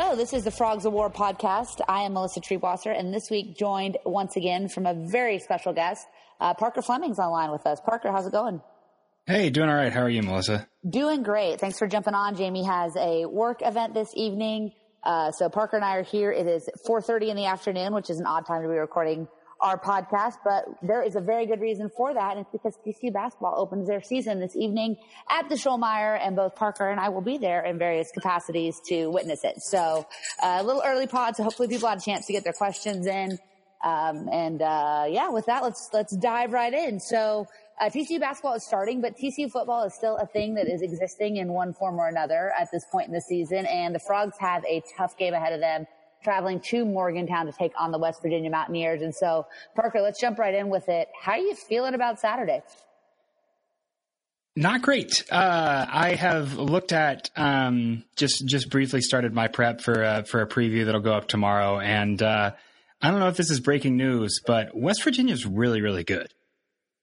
Hello, this is the Frogs of War podcast. I am Melissa Triebwasser, and this week joined once again from a very special guest. Uh, Parker Fleming's online with us. Parker, how's it going? Hey, doing all right. How are you, Melissa? Doing great. Thanks for jumping on. Jamie has a work event this evening. Uh, so Parker and I are here. It is 4.30 in the afternoon, which is an odd time to be recording our podcast, but there is a very good reason for that. And it's because TCU basketball opens their season this evening at the Schollmaier and both Parker and I will be there in various capacities to witness it. So uh, a little early pod. So hopefully people had a chance to get their questions in. Um, and, uh, yeah, with that, let's, let's dive right in. So, uh, TCU basketball is starting, but TCU football is still a thing that is existing in one form or another at this point in the season. And the Frogs have a tough game ahead of them traveling to Morgantown to take on the West Virginia Mountaineers. And so, Parker, let's jump right in with it. How are you feeling about Saturday? Not great. Uh, I have looked at um, just just briefly started my prep for uh, for a preview that'll go up tomorrow, and uh, I don't know if this is breaking news, but West Virginia is really really good,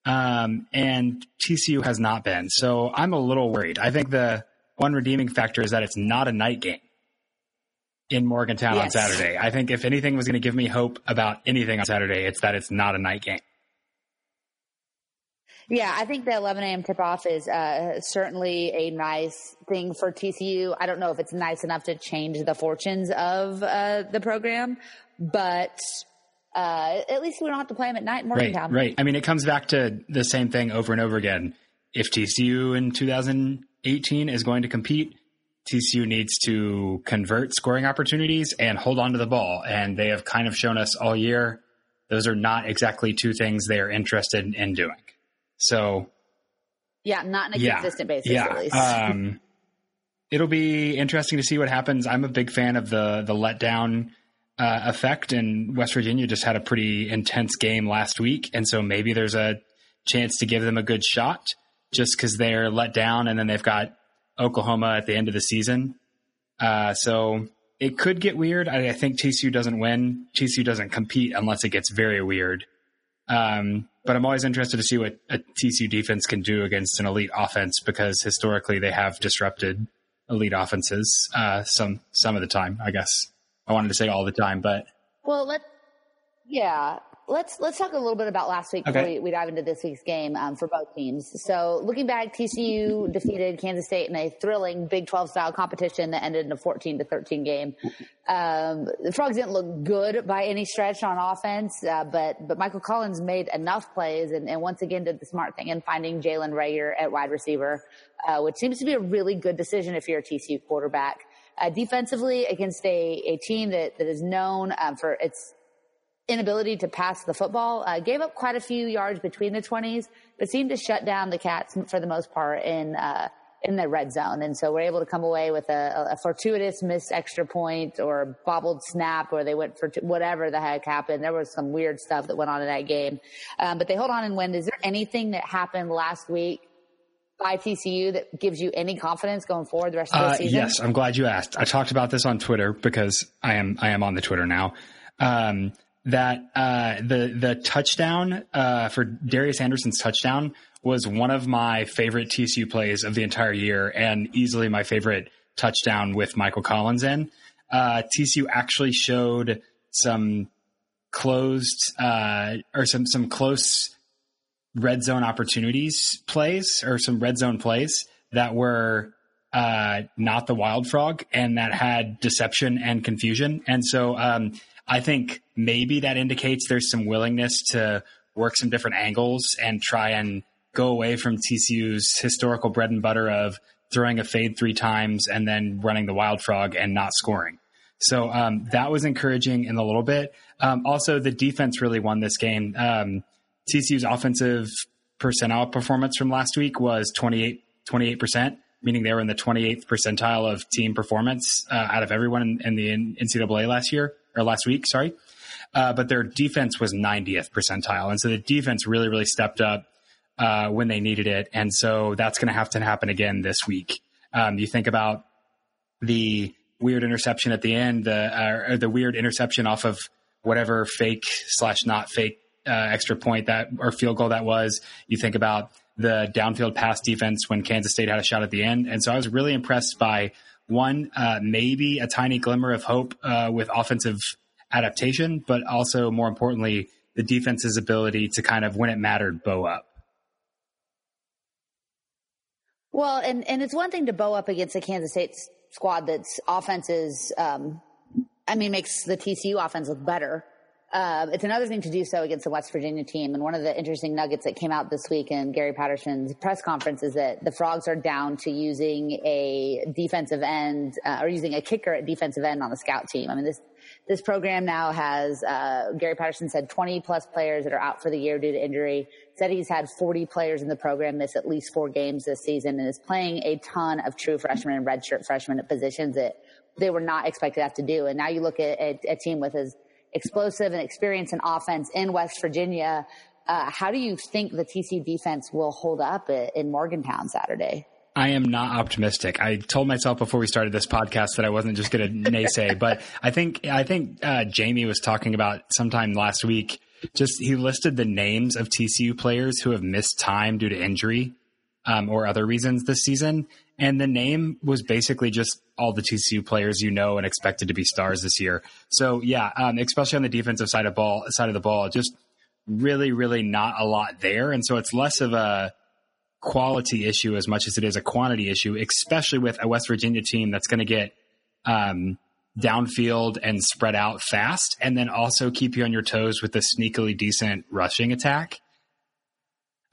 um, and TCU has not been. So I'm a little worried. I think the one redeeming factor is that it's not a night game in Morgantown yes. on Saturday. I think if anything was going to give me hope about anything on Saturday, it's that it's not a night game. Yeah, I think the 11 a.m. tip off is uh, certainly a nice thing for TCU. I don't know if it's nice enough to change the fortunes of uh, the program, but uh, at least we don't have to play them at night in Morgantown. Right, right. I mean, it comes back to the same thing over and over again. If TCU in 2018 is going to compete, TCU needs to convert scoring opportunities and hold on to the ball. And they have kind of shown us all year those are not exactly two things they are interested in doing. So, yeah, not on a yeah, consistent basis, yeah. at least. Um, it'll be interesting to see what happens. I'm a big fan of the the letdown uh, effect, and West Virginia just had a pretty intense game last week, and so maybe there's a chance to give them a good shot just because they're let down, and then they've got Oklahoma at the end of the season. Uh, so it could get weird. I, I, think TCU doesn't win. TCU doesn't compete unless it gets very weird. Um, but I'm always interested to see what a TCU defense can do against an elite offense because historically they have disrupted elite offenses uh, some some of the time. I guess I wanted to say all the time, but well, let yeah, let's let's talk a little bit about last week okay. before we, we, dive into this week's game um, for both teams. So looking back, TCU defeated Kansas State in a thrilling Big 12 style competition that ended in a 14 to 13 game. Um, the Frogs didn't look good by any stretch on offense, uh, but but Michael Collins made enough plays and, and once again did the smart thing in finding Jalen Reagor at wide receiver, uh, which seems to be a really good decision if you're a TCU quarterback. Uh, defensively against a, a team that, that is known um, for its inability to pass the football. Uh, gave up quite a few yards between the 20s, but seemed to shut down the Cats for the most part in uh, in the red zone. And so we're able to come away with a, a fortuitous missed extra point or bobbled snap or they went for t- whatever the heck happened. There was some weird stuff that went on in that game. Um, but they hold on and win. Is there anything that happened last week by TCU that gives you any confidence going forward the rest of the uh, season? Yes, I'm glad you asked. I talked about this on Twitter because I am I am on the Twitter now. Um, that uh, the the touchdown uh, for Darius Anderson's touchdown was one of my favorite TCU plays of the entire year, and easily my favorite touchdown with Michael Collins in. Uh, TCU actually showed some closed uh, or some some close red zone opportunities plays or some red zone plays that were uh, not the wild frog and that had deception and confusion. And so um, I think maybe that indicates there's some willingness to work some different angles and try and go away from TCU's historical bread and butter of throwing a fade three times and then running the wild frog and not scoring. So um, that was encouraging in a little bit. Um, also, the defense really won this game. Um, TCU's offensive percentile performance from last week was 28, 28%, meaning they were in the 28th percentile of team performance uh, out of everyone in, in the NCAA last year or last week, sorry. Uh, but their defense was 90th percentile. And so the defense really, really stepped up uh, when they needed it. And so that's going to have to happen again this week. Um, you think about the weird interception at the end, the, uh, the weird interception off of whatever fake slash not fake uh, extra point that or field goal that was. You think about the downfield pass defense when Kansas State had a shot at the end. And so I was really impressed by one, uh, maybe a tiny glimmer of hope uh, with offensive adaptation, but also more importantly, the defense's ability to kind of when it mattered bow up. Well, and and it's one thing to bow up against a Kansas State squad that's offense is, um, I mean, makes the TCU offense look better. Uh, it's another thing to do so against the West Virginia team. And one of the interesting nuggets that came out this week in Gary Patterson's press conference is that the Frogs are down to using a defensive end uh, or using a kicker at defensive end on the scout team. I mean, this this program now has, uh, Gary Patterson said 20 plus players that are out for the year due to injury. Said he's had 40 players in the program miss at least four games this season and is playing a ton of true freshmen and redshirt freshmen at positions that they were not expected to have to do. And now you look at a, a team with as explosive and experience in offense in West Virginia. Uh, how do you think the TCU defense will hold up in Morgantown Saturday? I am not optimistic. I told myself before we started this podcast that I wasn't just going to naysay, but I think I think uh, Jamie was talking about sometime last week. Just he listed the names of TCU players who have missed time due to injury um, or other reasons this season, and the name was basically just all the TCU players you know and expected to be stars this year. So yeah, um, especially on the defensive side of ball side of the ball, just really, really not a lot there, and so it's less of a quality issue as much as it is a quantity issue, especially with a West Virginia team that's going to get um, downfield and spread out fast, and then also keep you on your toes with a sneakily decent rushing attack.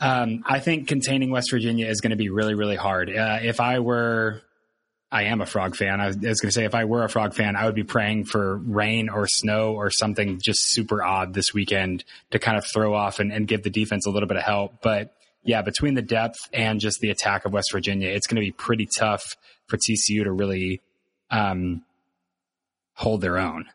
Um, I think containing West Virginia is going to be really, really hard. Uh, if I were, I am a Frog fan. I was, was going to say, if I were a Frog fan, I would be praying for rain or snow or something just super odd this weekend to kind of throw off and, and give the defense a little bit of help. But yeah, between the depth and just the attack of West Virginia, it's going to be pretty tough for TCU to really um, hold their own.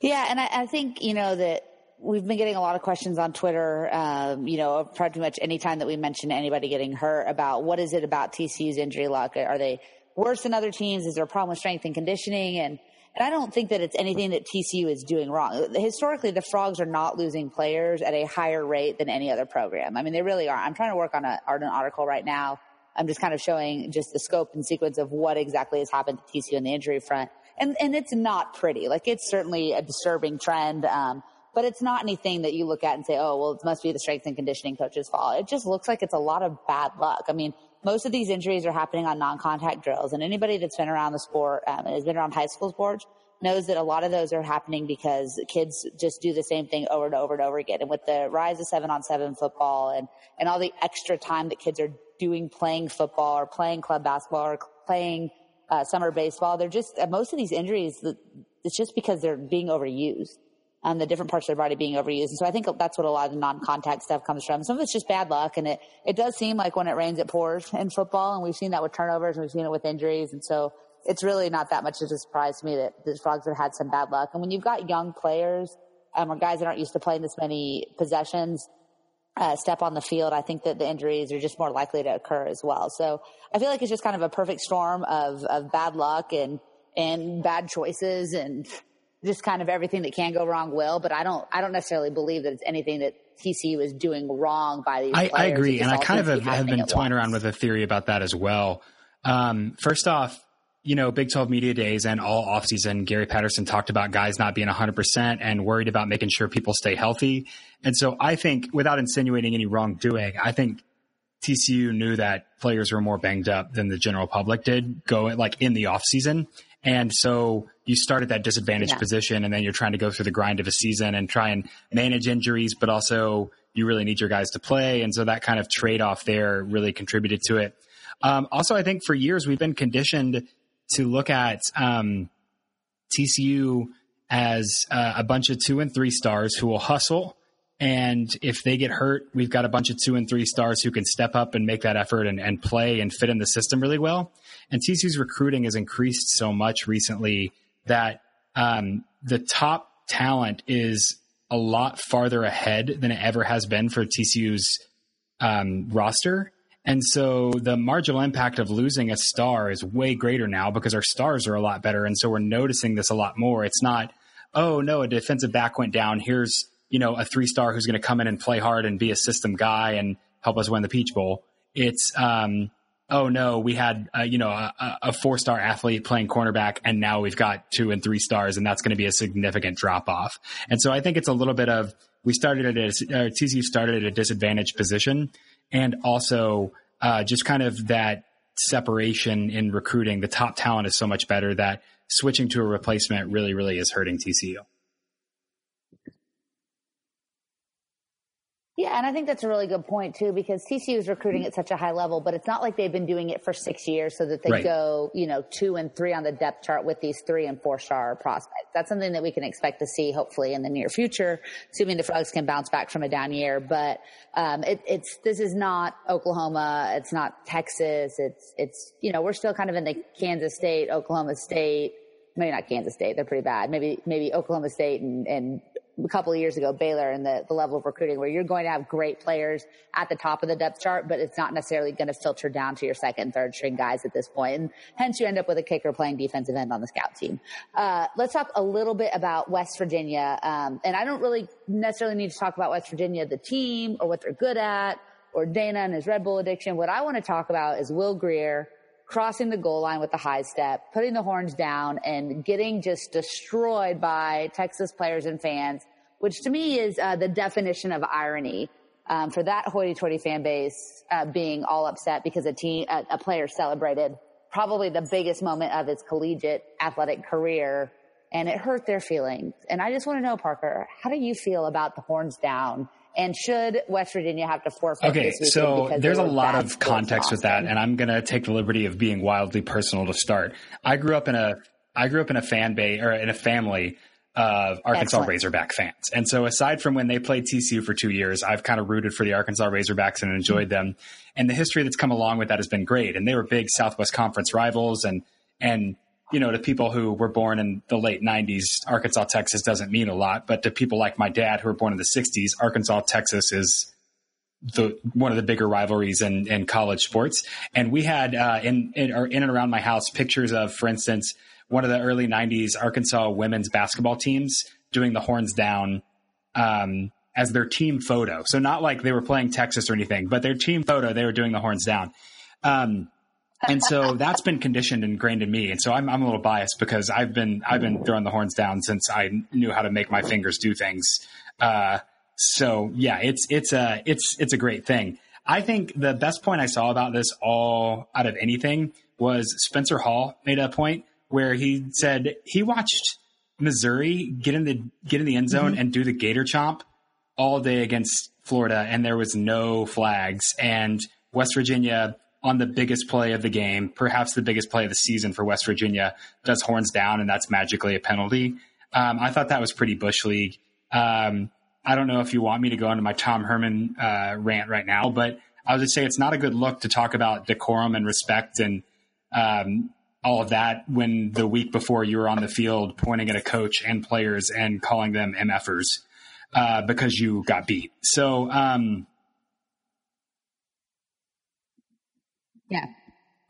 Yeah, and I, I, think you know that we've been getting a lot of questions on Twitter. Um, you know, pretty much any time that we mention anybody getting hurt about what is it about TCU's injury luck? Are they worse than other teams? Is there a problem with strength and conditioning? And and I don't think that it's anything that TCU is doing wrong. Historically, the Frogs are not losing players at a higher rate than any other program. I mean, they really are. I'm trying to work on, a, on an article right now. I'm just kind of showing just the scope and sequence of what exactly has happened to TCU on the injury front. And, and it's not pretty. Like, it's certainly a disturbing trend. Um, but it's not anything that you look at and say, oh, well, it must be the strength and conditioning coach's fault. It just looks like it's a lot of bad luck. I mean, most of these injuries are happening on non-contact drills, and anybody that's been around the sport um, and has been around high school sports knows that a lot of those are happening because kids just do the same thing over and over and over again. And with the rise of seven on seven football and, and all the extra time that kids are doing playing football or playing club basketball or playing uh, summer baseball, they're just, uh, most of these injuries, it's just because they're being overused and the different parts of their body being overused. And so I think that's what a lot of the non-contact stuff comes from. Some of it's just bad luck, and it it does seem like when it rains, it pours in football, and we've seen that with turnovers, and we've seen it with injuries, and so it's really not that much of a surprise to me that the Frogs have had some bad luck. And when you've got young players um, or guys that aren't used to playing this many possessions. Uh, step on the field, I think that the injuries are just more likely to occur as well. So I feel like it's just kind of a perfect storm of, of bad luck and, and bad choices and just kind of everything that can go wrong will, but I don't, I don't necessarily believe that it's anything that TCU is doing wrong by these. I, I agree, and I kind of have, have been toying around with a theory about that as well. Um, first off, you know, Big 12 media days and all offseason, Gary Patterson talked about guys not being 100% and worried about making sure people stay healthy. And so I think, without insinuating any wrongdoing, I think TCU knew that players were more banged up than the general public did go like in the offseason. And so you start at that disadvantaged yeah. position and then you're trying to go through the grind of a season and try and manage injuries, but also you really need your guys to play. And so that kind of trade off there really contributed to it. Um, also, I think for years we've been conditioned to look at um, TCU as uh, a bunch of two and three stars who will hustle. And if they get hurt, we've got a bunch of two and three stars who can step up and make that effort and, and play and fit in the system really well. And TCU's recruiting has increased so much recently that um, the top talent is a lot farther ahead than it ever has been for TCU's um, roster. And so the marginal impact of losing a star is way greater now because our stars are a lot better. And so we're noticing this a lot more. It's not, oh no, a defensive back went down. Here's, you know, a three star who's going to come in and play hard and be a system guy and help us win the Peach Bowl. It's, um, oh no, we had uh, you know a, a four star athlete playing cornerback, and now we've got two and three stars, and that's going to be a significant drop off. And so I think it's a little bit of we started at a TCU started at a disadvantaged position, and also uh, just kind of that separation in recruiting. The top talent is so much better that switching to a replacement really, really is hurting TCU. Yeah, and I think that's a really good point too, because TCU is recruiting at such a high level, but it's not like they've been doing it for six years so that they right. go, you know, two and three on the depth chart with these three and four star prospects. That's something that we can expect to see hopefully in the near future, assuming the frogs can bounce back from a down year. But um, it, it's this is not Oklahoma, it's not Texas, it's it's you know we're still kind of in the Kansas State, Oklahoma State, maybe not Kansas State, they're pretty bad. Maybe maybe Oklahoma State and, and a couple of years ago, Baylor and the, the level of recruiting where you're going to have great players at the top of the depth chart, but it's not necessarily going to filter down to your second third string guys at this point. And hence you end up with a kicker playing defensive end on the scout team. Uh, let's talk a little bit about West Virginia. Um, and I don't really necessarily need to talk about West Virginia, the team or what they're good at or Dana and his Red Bull addiction. What I want to talk about is Will Grier crossing the goal line with the high step, putting the horns down and getting just destroyed by Texas players and fans, which to me is uh, the definition of irony. Um, for that hoity-toity fan base uh, being all upset because a team, a, a player celebrated probably the biggest moment of his collegiate athletic career, and it hurt their feelings. And I just want to know, Parker, how do you feel about the horns down and should West Virginia have to forfeit? Okay, so there's a lot of context with that, and I'm going to take the liberty of being wildly personal to start. I grew up in a I grew up in a fan base or in a family of Arkansas Excellent. Razorback fans, and so aside from when they played TCU for two years, I've kind of rooted for the Arkansas Razorbacks and enjoyed mm-hmm. them, and the history that's come along with that has been great. And they were big Southwest Conference rivals, and and you know, to people who were born in the late 90s, Arkansas, Texas doesn't mean a lot. But to people like my dad who were born in the 60s, Arkansas, Texas is the one of the bigger rivalries in, in college sports. And we had uh, in, in, or in and around my house pictures of, for instance, one of the early 90s Arkansas women's basketball teams doing the horns down um, as their team photo. So not like they were playing Texas or anything, but their team photo, they were doing the horns down. Um, and so that's been conditioned and ingrained in me. And so I'm, I'm a little biased because I've been I've been throwing the horns down since I knew how to make my fingers do things. Uh, so yeah, it's it's a it's it's a great thing. I think the best point I saw about this all out of anything was Spencer Hall made a point where he said he watched Missouri get in the get in the end zone mm-hmm. and do the Gator chomp all day against Florida, and there was no flags. And West Virginia on the biggest play of the game, perhaps the biggest play of the season for West Virginia, does horns down, and that's magically a penalty. Um, I thought that was pretty bush league. Um, I don't know if you want me to go into my Tom Herman uh, rant right now, but I would just say it's not a good look to talk about decorum and respect and um, all of that when the week before you were on the field pointing at a coach and players and calling them MFers uh, because you got beat. So, Yeah.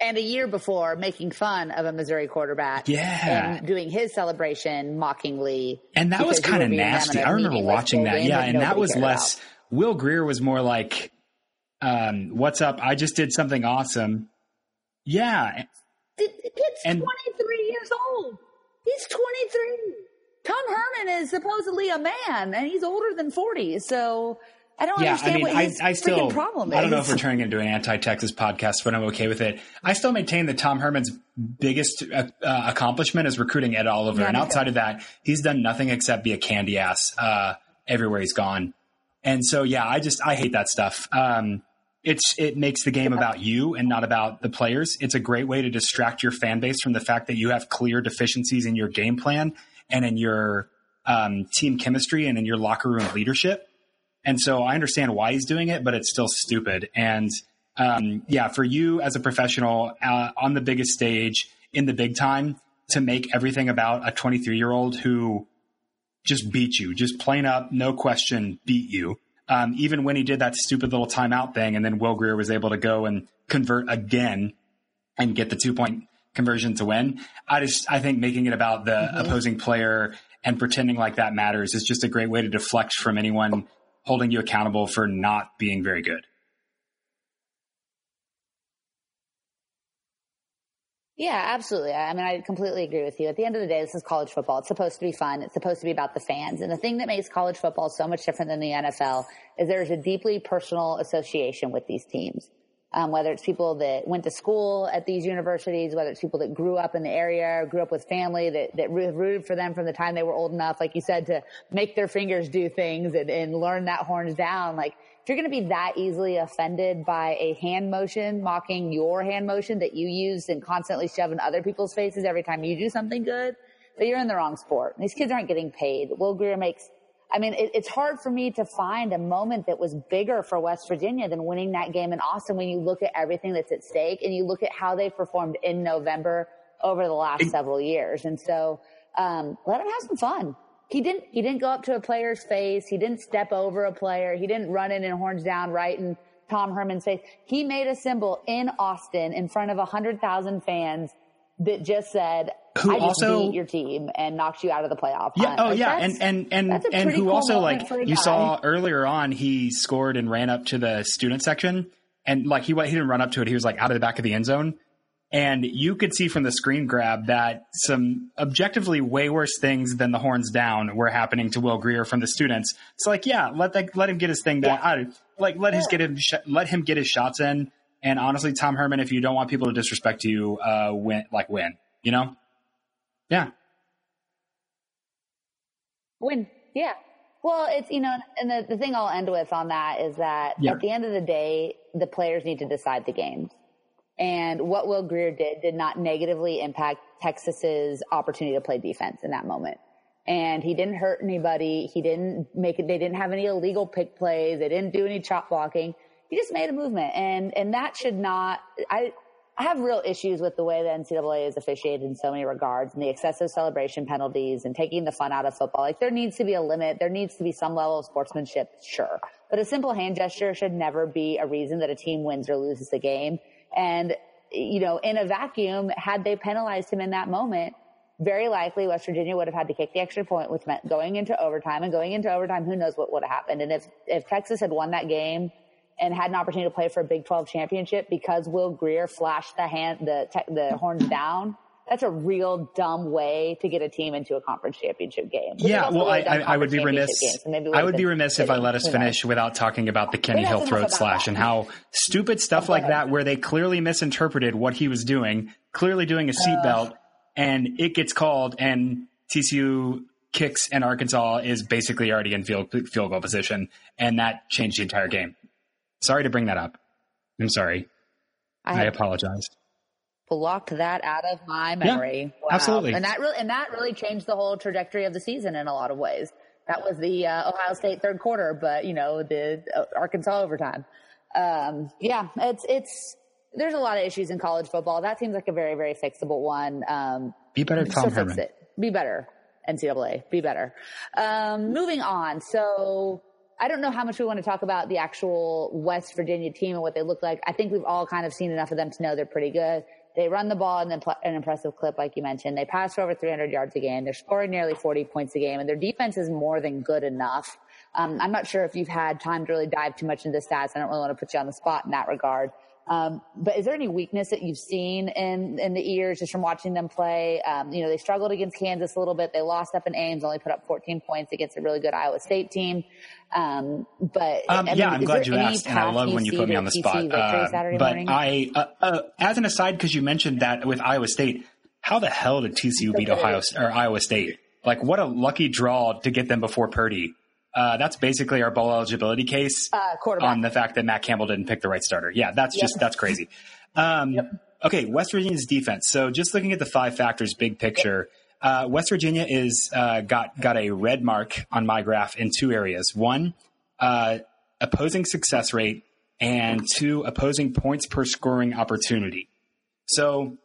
And a year before, making fun of a Missouri quarterback. Yeah. And doing his celebration mockingly. And that was kind of nasty. I remember watching that. Yeah. And that was less, about. Will Grier was more like, um, what's up? I just did something awesome. Yeah. The, the kid's and, 23 years old. He's 23. Tom Herman is supposedly a man and he's older than 40. So I don't yeah, understand I mean, what his I, I still, problem is. I don't know if we're turning into an anti-Texas podcast, but I'm okay with it. I still maintain that Tom Herman's biggest uh, uh, accomplishment is recruiting Ed Oliver, yeah, and outside of that, he's done nothing except be a candy ass uh, everywhere he's gone. And so, yeah, I just I hate that stuff. Um, it's it makes the game about you and not about the players. It's a great way to distract your fan base from the fact that you have clear deficiencies in your game plan and in your um, team chemistry and in your locker room leadership and so I understand why he's doing it, but it's still stupid. And um, yeah, for you as a professional uh, on the biggest stage in the big time to make everything about a 23 year old who just beat you, just plain up, no question, beat you. Um, even when he did that stupid little timeout thing, and then Will Grier was able to go and convert again and get the two point conversion to win. I just I think making it about the mm-hmm. opposing player and pretending like that matters is just a great way to deflect from anyone holding you accountable for not being very good. Yeah, absolutely. I mean, I completely agree with you. At the end of the day, this is college football. It's supposed to be fun. It's supposed to be about the fans. And the thing that makes college football so much different than the NFL is there's a deeply personal association with these teams. Um, whether it's people that went to school at these universities, whether it's people that grew up in the area, grew up with family that, that rooted for them from the time they were old enough, like you said, to make their fingers do things and, and learn that horns down. Like if you're going to be that easily offended by a hand motion mocking your hand motion that you use and constantly shove in other people's faces every time you do something good, that you're in the wrong sport. These kids aren't getting paid. Will Grier makes, I mean, it, it's hard for me to find a moment that was bigger for West Virginia than winning that game in Austin when you look at everything that's at stake and you look at how they performed in November over the last several years. And so, um, let him have some fun he didn't he didn't go up to a player's face. He didn't step over a player. He didn't run in and horns down right in Tom Herman's face. He made a symbol in Austin in front of a hundred thousand fans that just said, who I just also, beat your team and knocked you out of the playoff. Yeah. Hunt. Oh, like yeah. And, and, and, and who cool also like you saw earlier on, he scored and ran up to the student section and like he, he didn't run up to it. He was like out of the back of the end zone and you could see from the screen grab that some objectively way worse things than the horns down were happening to Will Grier from the students. It's like, yeah, let that, let him get his thing back. Yeah. like let yeah. his get him let him get his shots in. And honestly, Tom Herman, if you don't want people to disrespect you, uh, win like win. You know? Yeah. Win. Yeah. Well, it's you know, and the, the thing I'll end with on that is that yeah. at the end of the day, the players need to decide the games. And what Will Grier did did not negatively impact Texas's opportunity to play defense in that moment. And he didn't hurt anybody. He didn't make it, they didn't have any illegal pick plays. They didn't do any chop blocking. He just made a movement. And, and that should not, I, I have real issues with the way the NCAA is officiated in so many regards and the excessive celebration penalties and taking the fun out of football. Like there needs to be a limit. There needs to be some level of sportsmanship, sure. But a simple hand gesture should never be a reason that a team wins or loses the game. And, you know, in a vacuum, had they penalized him in that moment, very likely West Virginia would have had to kick the extra point, which meant going into overtime and going into overtime, who knows what would have happened. And if, if Texas had won that game and had an opportunity to play for a Big 12 championship because Will Grier flashed the hand, the, the horns down, that's a real dumb way to get a team into a conference championship game. Yeah, well, I, I, I, would be remiss. so I would be remiss if I let us finish without talking about the Kenny Hill throat slash that. and how stupid stuff like that, where they clearly misinterpreted what he was doing, clearly doing a seatbelt, uh, and it gets called, and TCU kicks, and Arkansas is basically already in field field goal position, and that changed the entire game. Sorry to bring that up. I'm sorry. I, I apologize blocked that out of my memory. Yeah, wow. Absolutely. And that really, and that really changed the whole trajectory of the season in a lot of ways. That was the uh, Ohio State third quarter, but you know, the uh, Arkansas overtime. Um, yeah, it's, it's, there's a lot of issues in college football. That seems like a very, very fixable one. Um, be better, Tom Herman. Be better, NCAA. Be better. Um, moving on. So, I don't know how much we want to talk about the actual West Virginia team and what they look like. I think we've all kind of seen enough of them to know they're pretty good. They run the ball in an impressive clip, like you mentioned. They pass for over 300 yards a game. They're scoring nearly 40 points a game, and their defense is more than good enough. Um, I'm not sure if you've had time to really dive too much into the stats. I don't really want to put you on the spot in that regard. Um, but is there any weakness that you've seen in in the ears just from watching them play? Um, you know, they struggled against Kansas a little bit. They lost up in Ames, only put up 14 points against a really good Iowa State team. Um, but um, I mean, yeah, I'm glad you asked, and I love when you put me on the spot. Uh, but morning? I, uh, uh, as an aside, because you mentioned that with Iowa State, how the hell did TCU beat Ohio or Iowa State? Like, what a lucky draw to get them before Purdy. Uh, that's basically our bowl eligibility case uh, on the fact that Matt Campbell didn't pick the right starter. Yeah, that's yep. just that's crazy. Um, yep. Okay, West Virginia's defense. So just looking at the five factors, big picture. Yep. Uh, West Virginia is uh, got got a red mark on my graph in two areas. One, uh, opposing success rate, and two, opposing points per scoring opportunity. So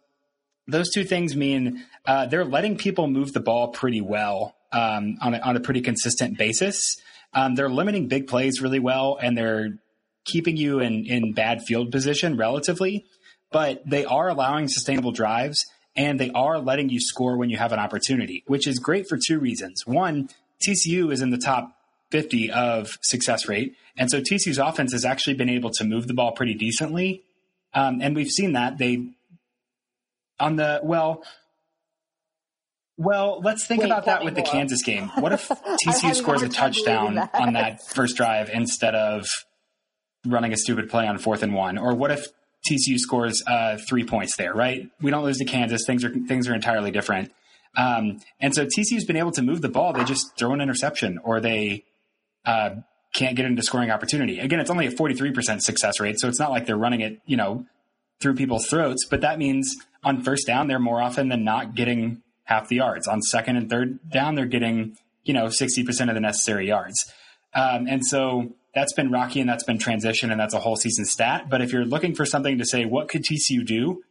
those two things mean uh, they're letting people move the ball pretty well um, on, a, on a pretty consistent basis. Um, they're limiting big plays really well, and they're keeping you in in bad field position relatively. But they are allowing sustainable drives, and they are letting you score when you have an opportunity, which is great for two reasons. One, TCU is in the top 50 of success rate. And so TCU's offense has actually been able to move the ball pretty decently. Um, and we've seen that they on the well. Well, let's think Wait, about that with more. the Kansas game. What if TCU scores a touchdown that. on that first drive instead of running a stupid play on fourth and one? Or what if TCU scores uh, three points there? Right? We don't lose to Kansas. Things are things are entirely different. Um, and so TCU's been able to move the ball. They just throw an interception or they uh, can't get into scoring opportunity. Again, it's only a 43% success rate, so it's not like they're running it, you know, through people's throats. But that means on first down, they're more often than not getting half the yards. On second and third down, they're getting, you know, 60% of the necessary yards. Um, and so that's been rocky and that's been transition and that's a whole season stat. But if you're looking for something to say, what could TCU do?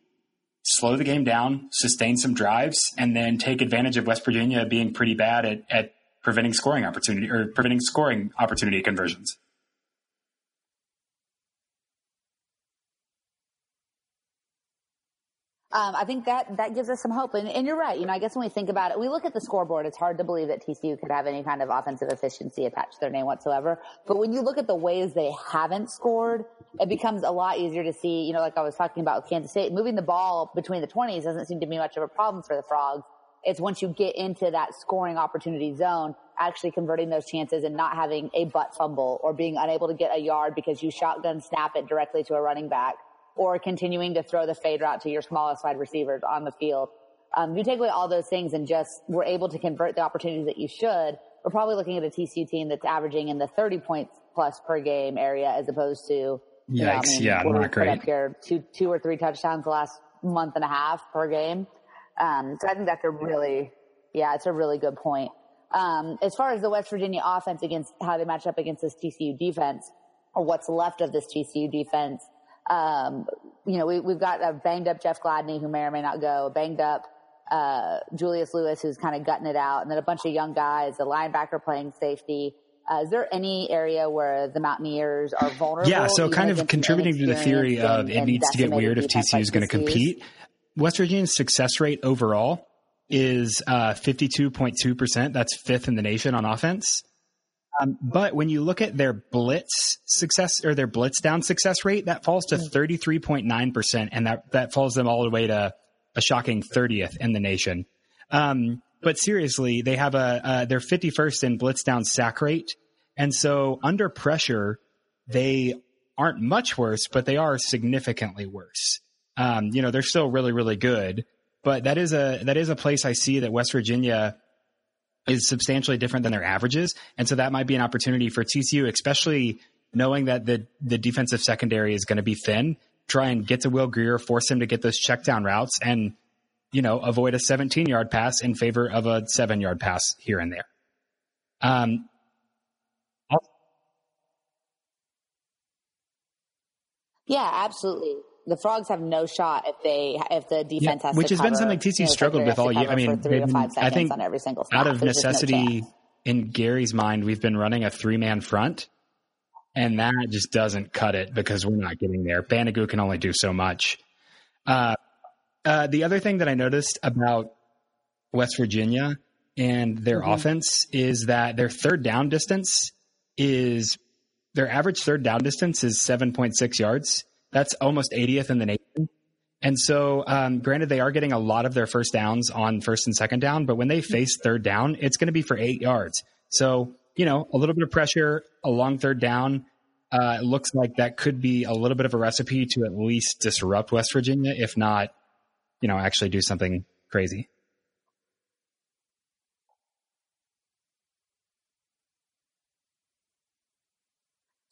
Slow the game down, sustain some drives, and then take advantage of West Virginia being pretty bad at, at preventing scoring opportunity or preventing scoring opportunity conversions. Um, I think that that gives us some hope. And, and, you're right. You know, I guess when we think about it, we look at the scoreboard. It's hard to believe that TCU could have any kind of offensive efficiency attached to their name whatsoever. But when you look at the ways they haven't scored, it becomes a lot easier to see. You know, like I was talking about with Kansas State, moving the ball between the 20s doesn't seem to be much of a problem for the Frogs. It's once you get into that scoring opportunity zone, actually converting those chances and not having a butt fumble or being unable to get a yard because you shotgun snap it directly to a running back or continuing to throw the fade route to your smallest wide receivers on the field. Um, you take away all those things and just were able to convert the opportunities that you should. We're probably looking at a TCU team that's averaging in the 30 points plus per game area as opposed to, you Yikes, know, I mean, yeah, not great. Up here, two, two or three touchdowns the last month and a half per game. Um, so I think that's a really, yeah, it's a really good point. Um, as far as the West Virginia offense against how they match up against this TCU defense, or what's left of this TCU defense, um, you know, we, we've got a banged up Jeff Gladney who may or may not go, banged up uh, Julius Lewis who's kind of gutting it out, and then a bunch of young guys, a linebacker playing safety. Uh, is there any area where the Mountaineers are vulnerable? Yeah, so kind of contributing to the theory of it needs to get weird if TCU is going to compete. West Virginia's success rate overall is uh, 52.2%. That's fifth in the nation on offense. Um, but when you look at their blitz success or their blitz down success rate, that falls to 33.9%. Mm. And that, that falls them all the way to a shocking 30th in the nation. Um, but seriously, they have a, uh, they're 51st in blitz down sack rate. And so under pressure, they aren't much worse, but they are significantly worse. Um, you know, they're still really, really good, but that is a, that is a place I see that West Virginia is substantially different than their averages. And so that might be an opportunity for TCU, especially knowing that the, the defensive secondary is going to be thin. Try and get to Will Grier, force him to get those check down routes and, you know, avoid a 17 yard pass in favor of a seven yard pass here and there. Um, yeah, absolutely the frogs have no shot if they if the defense yeah, has which has cover, been something TCU you know, struggled with all year. I mean, been, I think on every single snap. out of There's necessity, no in Gary's mind, we've been running a three man front, and that just doesn't cut it because we're not getting there. Banogu can only do so much. Uh, uh, the other thing that I noticed about West Virginia and their mm-hmm. offense is that their third down distance is their average third down distance is 7.6 yards that's almost 80th in the nation. And so, um, granted, they are getting a lot of their first downs on first and second down, but when they face third down, it's going to be for eight yards. So, you know, a little bit of pressure along third down. Uh, it looks like that could be a little bit of a recipe to at least disrupt West Virginia, if not, you know, actually do something crazy.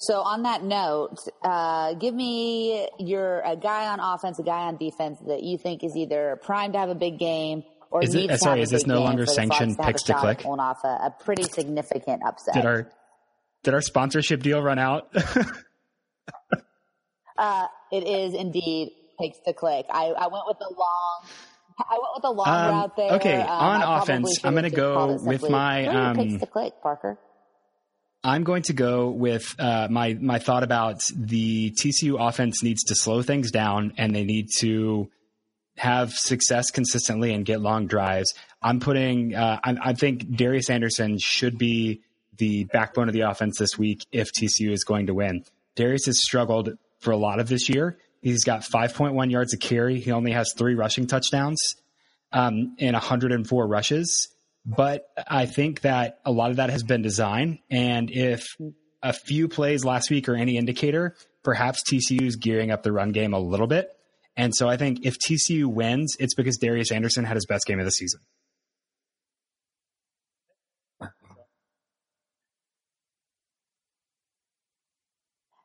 So on that note, uh, give me your a guy on offense, a guy on defense that you think is either primed to have a big game or is it, sorry, is this no longer sanctioned picks to click? Pulling off a, a, pretty significant upset. Did our did our sponsorship deal run out? uh, it is indeed picks to click. I, I went with the long. I went with the long um, route there. Okay, um, on offense, I'm going to go with my um, picks to click, Parker. I'm going to go with uh, my my thought about the TCU offense needs to slow things down and they need to have success consistently and get long drives. I'm putting. Uh, I, I, think Darius Anderson should be the backbone of the offense this week if TCU is going to win. Darius has struggled for a lot of this year, He's got 5.1 yards a carry. He only has three rushing touchdowns um, in 104 rushes. But I think that a lot of that has been design. And if a few plays last week are any indicator, perhaps TCU is gearing up the run game a little bit. And so I think if TCU wins, it's because Darius Anderson had his best game of the season.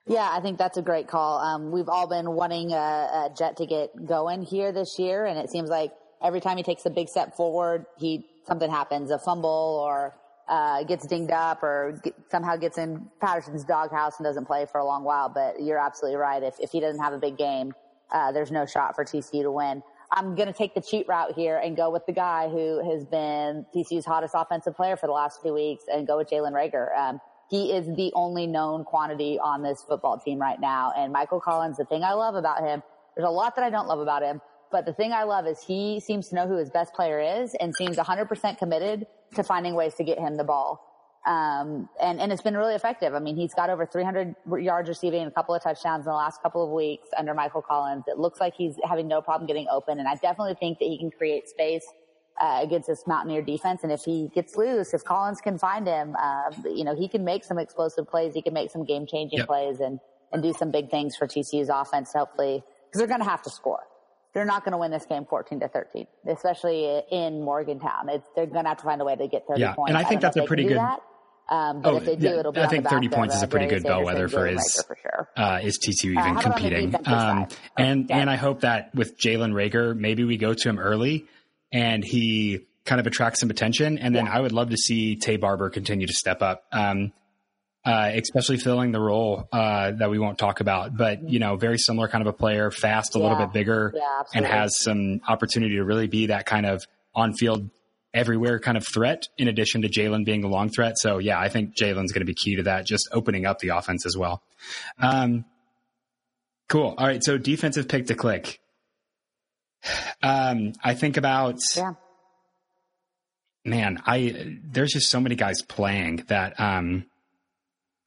Yeah, I think that's a great call. Um, we've all been wanting a, a, Jet to get going here this year, and it seems like every time he takes a big step forward, he something happens, a fumble or uh, gets dinged up or get, somehow gets in Patterson's doghouse and doesn't play for a long while. But you're absolutely right. If if he doesn't have a big game, uh, there's no shot for TCU to win. I'm going to take the cheat route here and go with the guy who has been TCU's hottest offensive player for the last few weeks and go with Jalen Reagor. Um, he is the only known quantity on this football team right now. And Michael Collins, the thing I love about him, there's a lot that I don't love about him, but the thing I love is he seems to know who his best player is and seems 100% committed to finding ways to get him the ball. Um, and, and it's been really effective. I mean, he's got over 300 yards receiving, a couple of touchdowns in the last couple of weeks under Michael Collins. It looks like he's having no problem getting open. And I definitely think that he can create space uh, against this Mountaineer defense. And if he gets loose, if Collins can find him, uh, you know, he can make some explosive plays. He can make some game changing yep. plays and, and do some big things for TCU's offense, hopefully, because they're going to have to score. They're not going to win this game 14 to 13, especially in Morgantown. It's, they're going to have to find a way to get 30 yeah, points. And I think I that's a pretty good. Um, but oh, if they do, yeah, it'll be I think 30 points is a pretty good bellwether for his, for sure. uh, is TCU even uh, competing. Um, and, yeah. and I hope that with Jalen Reagor, maybe we go to him early and he kind of attracts some attention. And then yeah. I would love to see Taye Barber continue to step up, um, uh, especially filling the role uh, that we won't talk about. But you know, very similar kind of a player, fast, a yeah. little bit bigger, yeah, and has some opportunity to really be that kind of on-field everywhere kind of threat. In addition to Jalen being a long threat, so yeah, I think Jalen's going to be key to that, just opening up the offense as well. Um, cool. All right, so defensive pick to click. Um, I think about yeah man, I there's just so many guys playing that um,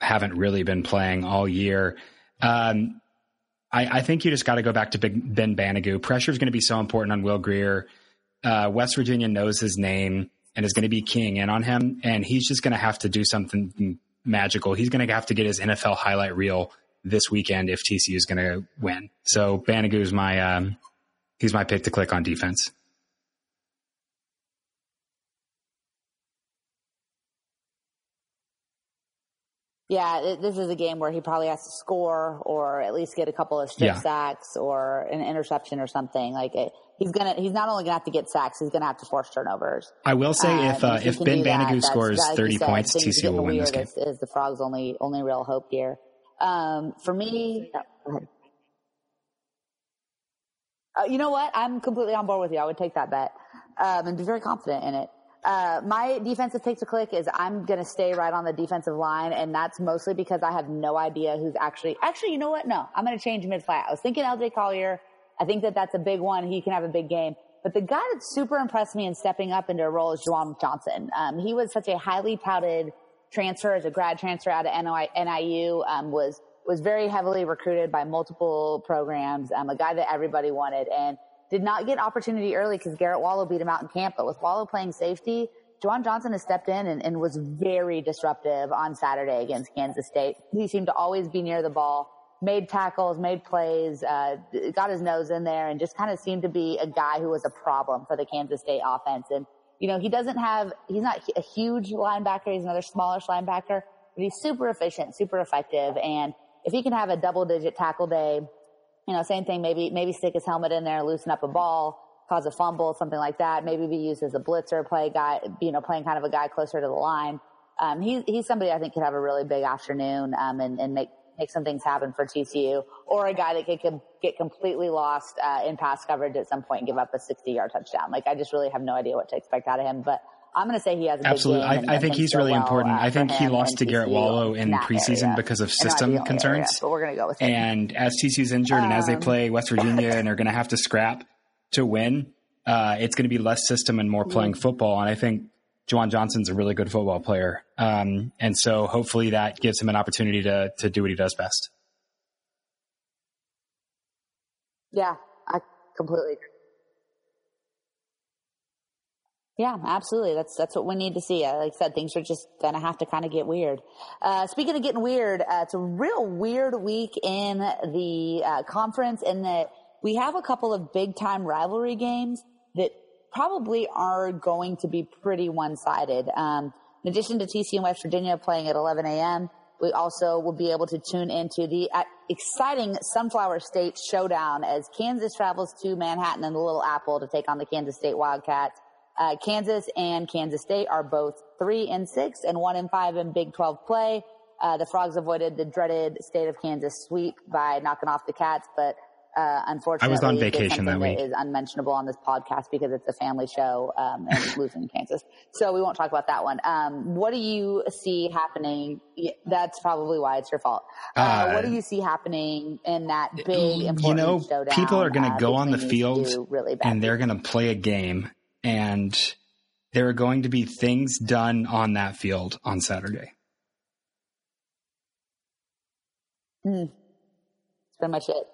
haven't really been playing all year. Um, I, I, think you just got to go back to Big Ben Banogu. Pressure is going to be so important on Will Grier. Uh, West Virginia knows his name and is going to be keying in on him, and he's just going to have to do something magical. He's going to have to get his NFL highlight reel this weekend if TCU is going to win. So Banogu is my um, he's my pick to click on defense. Yeah, this is a game where he probably has to score or at least get a couple of strip yeah. sacks or an interception or something. Like it, he's gonna, he's not only gonna have to get sacks, he's gonna have to force turnovers. I will say uh, if uh, if Ben Banogu scores like thirty said, points, TCU will win this game. Is, is, the Frogs' only only real hope here? Um, for me, uh, you know what? I'm completely on board with you. I would take that bet um, and be very confident in it. Uh, my defensive pick to click is I'm going to stay right on the defensive line, and that's mostly because I have no idea who's actually. Actually, you know what? No, I'm going to change mid flat. I was thinking LJ Collier. I think that that's a big one. He can have a big game. But the guy that super impressed me in stepping up into a role is Jawuan Johnson. Um, he was such a highly touted transfer as a grad transfer out of NIU. Um, was was very heavily recruited by multiple programs. Um, a guy that everybody wanted, and did not get opportunity early because Garrett Wallow beat him out in camp. But with Wallow playing safety, Jawuan Johnson has stepped in and, and, was very disruptive on Saturday against Kansas State. He seemed to always be near the ball, made tackles, made plays, uh, got his nose in there, and just kind of seemed to be a guy who was a problem for the Kansas State offense. And you know, he doesn't have, he's not a huge linebacker. He's another smallish linebacker, but he's super efficient, super effective. And if he can have a double digit tackle day, you know, same thing, maybe, maybe stick his helmet in there, loosen up a ball, cause a fumble, something like that. Maybe be used as a blitzer, play guy, you know, playing kind of a guy closer to the line. Um, he, he's somebody I think could have a really big afternoon, um, and, and make, make some things happen for TCU or a guy that could, get completely lost, uh, in pass coverage at some point and give up a 60 yard touchdown. Like I just really have no idea what to expect out of him, but I'm going to say he has absolutely. I, I, think he's really well, important. I think he lost to Garrett Wallow in preseason area. because of system concerns. Area, but we're going to go with him. And as TCU's injured, um, and as they um, play West Virginia, and are going to have to scrap to win, uh, it's going to be less system and more playing mm-hmm. football. And I think Jawuan Johnson's a really good football player, um, and so hopefully that gives him an opportunity to to do what he does best. Yeah, I completely agree. Yeah, absolutely. That's that's what we need to see. Like I said, things are just gonna have to kind of get weird. Uh, speaking of getting weird, uh, it's a real weird week in the uh, conference in that we have a couple of big time rivalry games that probably are going to be pretty one sided. Um, in addition to TCU and West Virginia playing at 11 a.m., we also will be able to tune into the uh, exciting Sunflower State showdown as Kansas travels to Manhattan and the Little Apple to take on the Kansas State Wildcats. Uh, Kansas and Kansas State are both three and six and one and five in Big 12 play. Uh, the Frogs avoided the dreaded state of Kansas sweep by knocking off the Cats, but uh, unfortunately, I was on vacation that week. That is unmentionable on this podcast because it's a family show um, and losing Kansas. So we won't talk about that one. Um, what do you see happening? That's probably why it's your fault. Uh, uh, what do you see happening in that big, important you know, showdown? People are going to uh, go on the field really and they're going to play a game and there are going to be things done on that field on Saturday. Mm. That's pretty much it.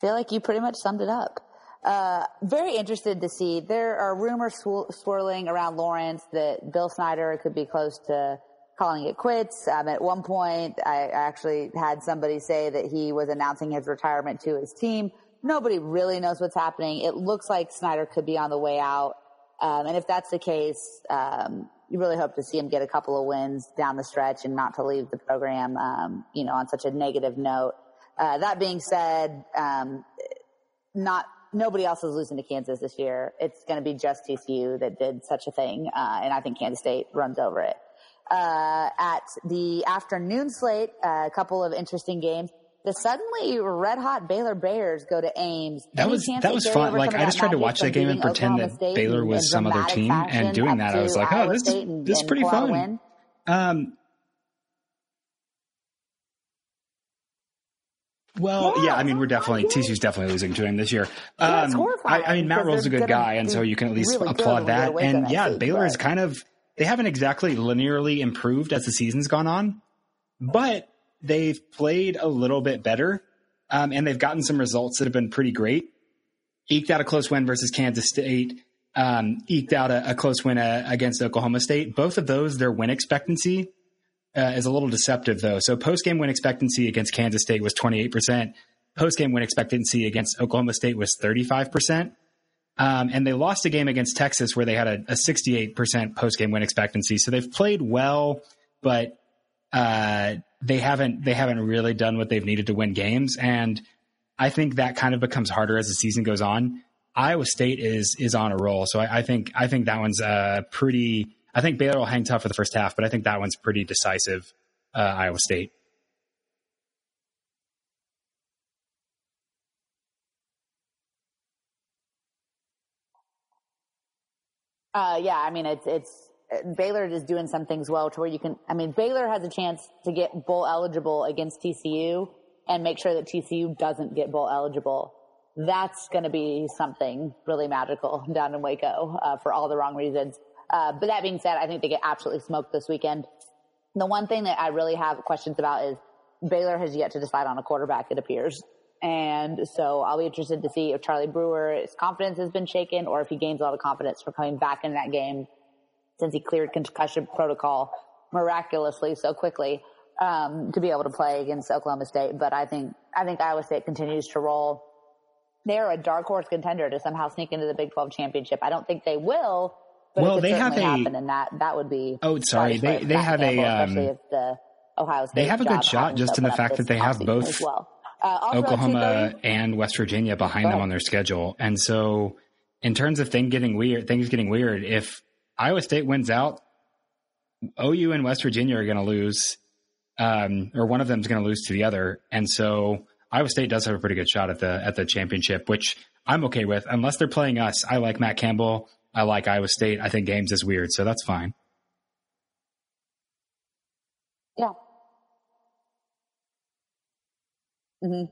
feel like you pretty much summed it up. Uh, very interested to see. There are rumors swir- swirling around Lawrence that Bill Snyder could be close to calling it quits. Um, at one point, I actually had somebody say that he was announcing his retirement to his team. Nobody really knows what's happening. It looks like Snyder could be on the way out. Um, and if that's the case, um, you really hope to see him get a couple of wins down the stretch and not to leave the program, um, you know, on such a negative note. Uh, that being said, um, not nobody else is losing to Kansas this year. It's going to be just TCU that did such a thing, uh, and I think Kansas State runs over it. Uh, at the afternoon slate, uh, a couple of interesting games. The suddenly red hot Baylor Bears go to Ames. That Any was that was fun. Like I just tried to watch that game and pretend that Baylor was some other team, and doing that, I was like, oh, this is this is pretty fun. Um, Well, yeah, yeah I mean, we're definitely TCU's definitely losing to him this year. Um, yeah, I, I, mean, Matt Rhule's a good guy, and so you can at least really applaud that. And yeah, Baylor is kind of they haven't exactly linearly improved as the season's gone on, but they've played a little bit better, um, and they've gotten some results that have been pretty great. Eked out a close win versus Kansas State. Um, eked out a, a close win uh, against Oklahoma State. Both of those, their win expectancy uh, is a little deceptive though. So post game win expectancy against Kansas State was 28%. Post game win expectancy against Oklahoma State was 35%. Um, and they lost a game against Texas where they had a, a 68% post game win expectancy. So they've played well, but uh, they haven't they haven't really done what they've needed to win games. And I think that kind of becomes harder as the season goes on. Iowa State is is on a roll, so I, I think I think that one's uh, pretty I think Baylor will hang tough for the first half, but I think that one's pretty decisive. Uh, Iowa State. Uh, yeah, I mean it's it's Baylor is doing some things well to where you can. I mean Baylor has a chance to get bowl eligible against TCU and make sure that TCU doesn't get bowl eligible. That's going to be something really magical down in Waco uh, for all the wrong reasons. Uh, but that being said, I think they get absolutely smoked this weekend. The one thing that I really have questions about is Baylor has yet to decide on a quarterback, it appears. And so I'll be interested to see if Charlie Brewer's confidence has been shaken or if he gains a lot of confidence for coming back in that game since he cleared concussion protocol miraculously so quickly um, to be able to play against Oklahoma State. But I think I think Iowa State continues to roll. They're a dark horse contender to somehow sneak into the Big 12 championship. I don't think they will, but well, they have a happen, and that that would be. Oh, sorry, they they have a. Um, the Iowa State they have a good shot just in the fact that they have both well. uh, Oklahoma and West Virginia behind them on their schedule, and so in terms of things getting weird, things getting weird. If Iowa State wins out, OU and West Virginia are going to lose, um, or one of them is going to lose to the other, and so Iowa State does have a pretty good shot at the at the championship, which I'm okay with, unless they're playing us. I like Matt Campbell. I like Iowa State. I think games is weird, so that's fine. Yeah. hmm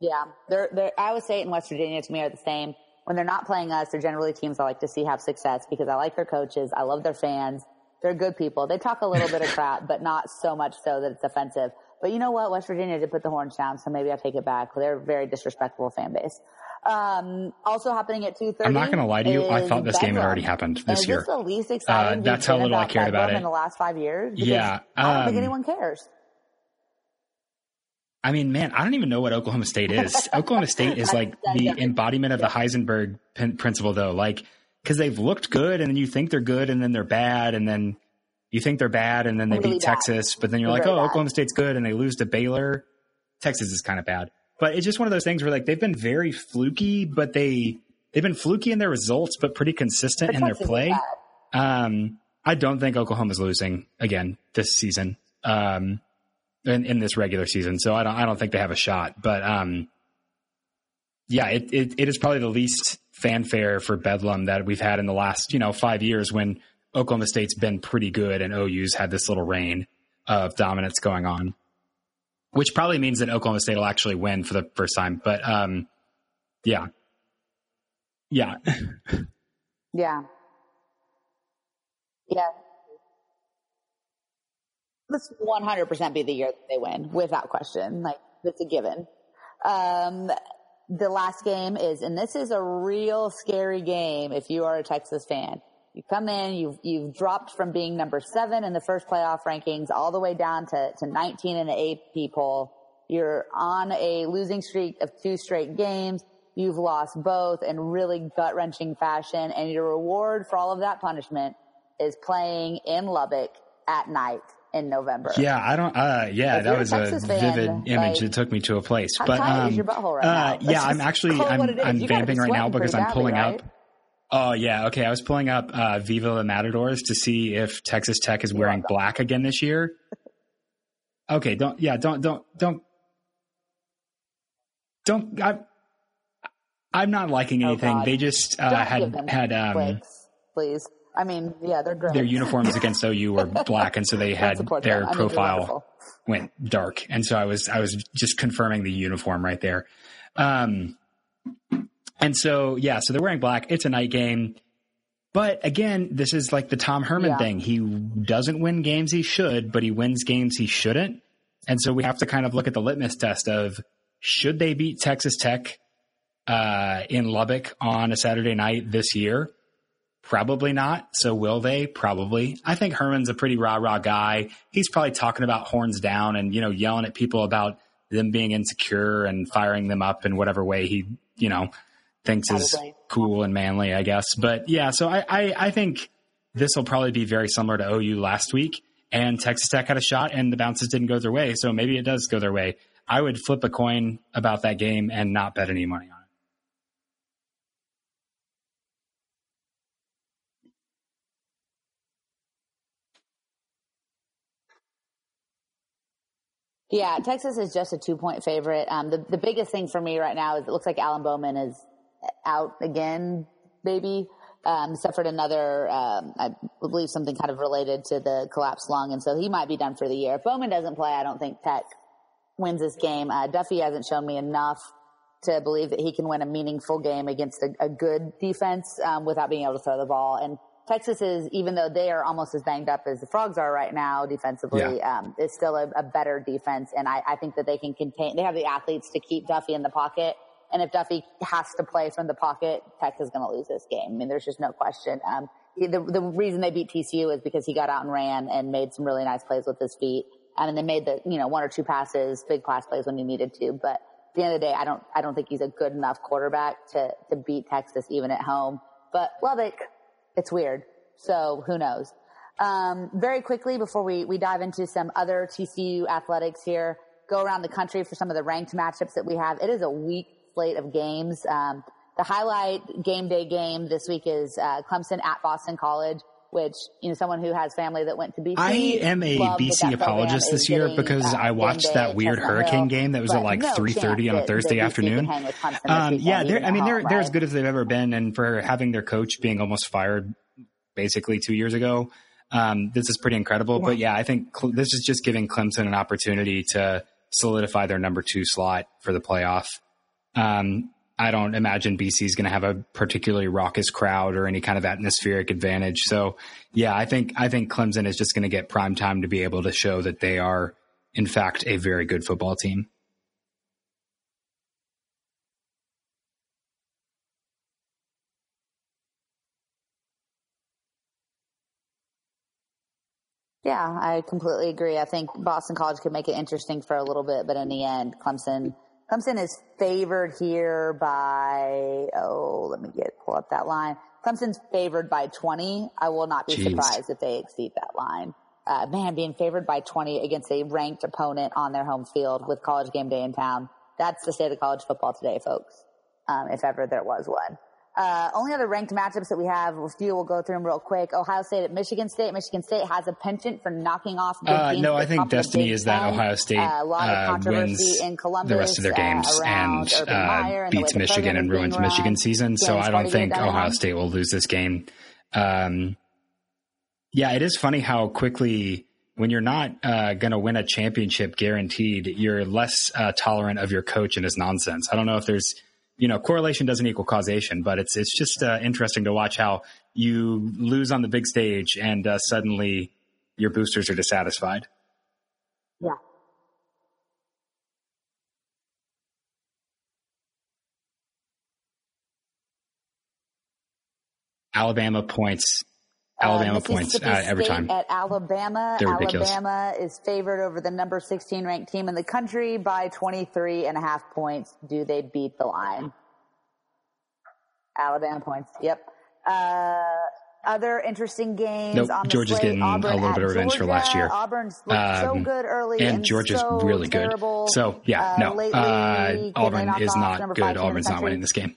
Yeah, they're, they're, Iowa State and West Virginia to me are the same. When they're not playing us, they're generally teams I like to see have success because I like their coaches. I love their fans. They're good people. They talk a little bit of crap, but not so much so that it's offensive. But you know what? West Virginia did put the horns down, so maybe I'll take it back. They're a very disrespectful fan base. Um, also happening at two thirty. I'm not going to lie to you. I thought this Bedlam. game had already happened this is year. This the least excited. Uh, that's how little I cared about it in the last five years. Yeah, I don't um, think anyone cares. I mean, man, I don't even know what Oklahoma State is. Oklahoma State is like the embodiment of the Heisenberg principle, though. Like, because they've looked good, and then you think they're good, and then they're bad, and then you think they're bad, and then they really beat bad. Texas, but then you're they're like, oh, bad. Oklahoma State's good, and they lose to Baylor. Texas is kind of bad, but it's just one of those things where like they've been very fluky, but they they've been fluky in their results, but pretty consistent but in Texas their play. Um, I don't think Oklahoma's losing again this season. Um, in, in this regular season, so I don't I don't think they have a shot. But um, yeah, it, it, it is probably the least fanfare for Bedlam that we've had in the last you know five years when Oklahoma State's been pretty good and OU's had this little reign of dominance going on, which probably means that Oklahoma State will actually win for the first time. But um, yeah, yeah, yeah, yeah. Let's 100% be the year that they win, without question. Like it's a given. Um, the last game is, and this is a real scary game if you are a Texas fan. You come in, you've, you've dropped from being number seven in the first playoff rankings all the way down to, to 19 in the AP poll. You're on a losing streak of two straight games. You've lost both in really gut wrenching fashion and your reward for all of that punishment is playing in Lubbock at night in November. Yeah, I don't. Uh, yeah, that was a, a vivid fan, image like, that took me to a place. But um, right uh, yeah, I'm actually I'm, I'm vamping right now because I'm pulling badly, up. Oh yeah, okay. I was pulling up uh, Viva la Matadors to see if Texas Tech is wearing black again this year. Okay, don't yeah, don't don't don't don't. I, I'm not liking oh, anything. Oh they just uh, had had um, please. I mean, yeah, they're great. Their uniforms against OU were black, and so they had their profile went dark. And so I was I was just confirming the uniform right there. Um, and so, yeah, so they're wearing black. It's a night game. But again, this is like the Tom Herman yeah. thing. He doesn't win games he should, but he wins games he shouldn't. And so we have to kind of look at the litmus test of should they beat Texas Tech uh, in Lubbock on a Saturday night this year? Probably not. So will they? Probably. I think Herman's a pretty rah rah guy. He's probably talking about horns down and, you know, yelling at people about them being insecure and firing them up in whatever way he, you know, thinks probably. is cool and manly, I guess. But yeah, so I, I, I think this will probably be very similar to OU last week. And Texas Tech had a shot and the bounces didn't go their way. So maybe it does go their way. I would flip a coin about that game and not bet any money on it. Yeah, Texas is just a two point favorite. Um, the, the biggest thing for me right now is it looks like Alan Bowman is out again, maybe. Um, suffered another, um, I believe something kind of related to the collapsed lung. And so he might be done for the year. If Bowman doesn't play, I don't think Tech wins this game. Uh, Duffey hasn't shown me enough to believe that he can win a meaningful game against a, a good defense, um, without being able to throw the ball. And Texas is, even though they are almost as banged up as the Frogs are right now defensively, yeah. um, is still a, a, better defense. And I, I think that they can contain, they have the athletes to keep Duffey in the pocket and if Duffey has to play from the pocket, Texas is going to lose this game. I mean, there's just no question. Um, the, the reason they beat TCU is because he got out and ran and made some really nice plays with his feet. Um, and then they made the, you know, one or two passes, big pass plays when he needed to. But at the end of the day, I don't, I don't think he's a good enough quarterback to, to beat Texas even at home. But Lubbock, it's weird. So who knows? Um, very quickly before we, we dive into some other TCU athletics here, go around the country for some of the ranked matchups that we have. It is a week slate of games. Um, the highlight game day game this week is uh, Clemson at Boston College, which you know someone who has family that went to BC. I am a BC apologist this year because uh, I watched that weird Hurricane game that was at like no three thirty on a Thursday afternoon. Um, yeah, I mean they're they're as good as they've ever been, and for having their coach being almost fired basically two years ago. Um, this is pretty incredible, yeah. but yeah, I think this is just giving Clemson an opportunity to solidify their number two slot for the playoff. Um, I don't imagine BC is going to have a particularly raucous crowd or any kind of atmospheric advantage. So, yeah, I think I think Clemson is just going to get prime time to be able to show that they are in fact, a very good football team. Yeah, I completely agree. I think Boston College could make it interesting for a little bit, but in the end, Clemson Clemson is favored here by oh, let me get pull up that line. Clemson's favored by 20. I will not be Jeez. surprised if they exceed that line. Uh, man, being favored by 20 against a ranked opponent on their home field with college game day in town. That's the state of college football today, folks. Um, if ever there was one. Uh, only other ranked matchups that we have, a few we'll go through them real quick. Ohio State at Michigan State. Michigan State has a penchant for knocking off uh, No, I think destiny is that Ohio State uh, a lot of uh, wins in Columbus, the rest of their uh, games and uh, beats Michigan and ruins Michigan's season. So I don't think Ohio State will lose this game. Um, yeah, it is funny how quickly when you're not uh, going to win a championship guaranteed, you're less uh, tolerant of your coach and his nonsense. I don't know if there's you know, correlation doesn't equal causation, but it's it's just uh, interesting to watch how you lose on the big stage and uh, suddenly your boosters are dissatisfied. Yeah. Alabama points Alabama uh, points uh, every time. At Alabama, Alabama is favored over the number 16 ranked team in the country by 23 and a half points. Do they beat the line? Alabama points. Yep. Uh, other interesting games. Nope. On Georgia's getting Auburn a little bit of revenge Georgia. for last year. Auburn's looked um, so good early, and, and Georgia's so really terrible. good. So yeah, no, uh, uh Auburn is not good. Auburn's not winning this game.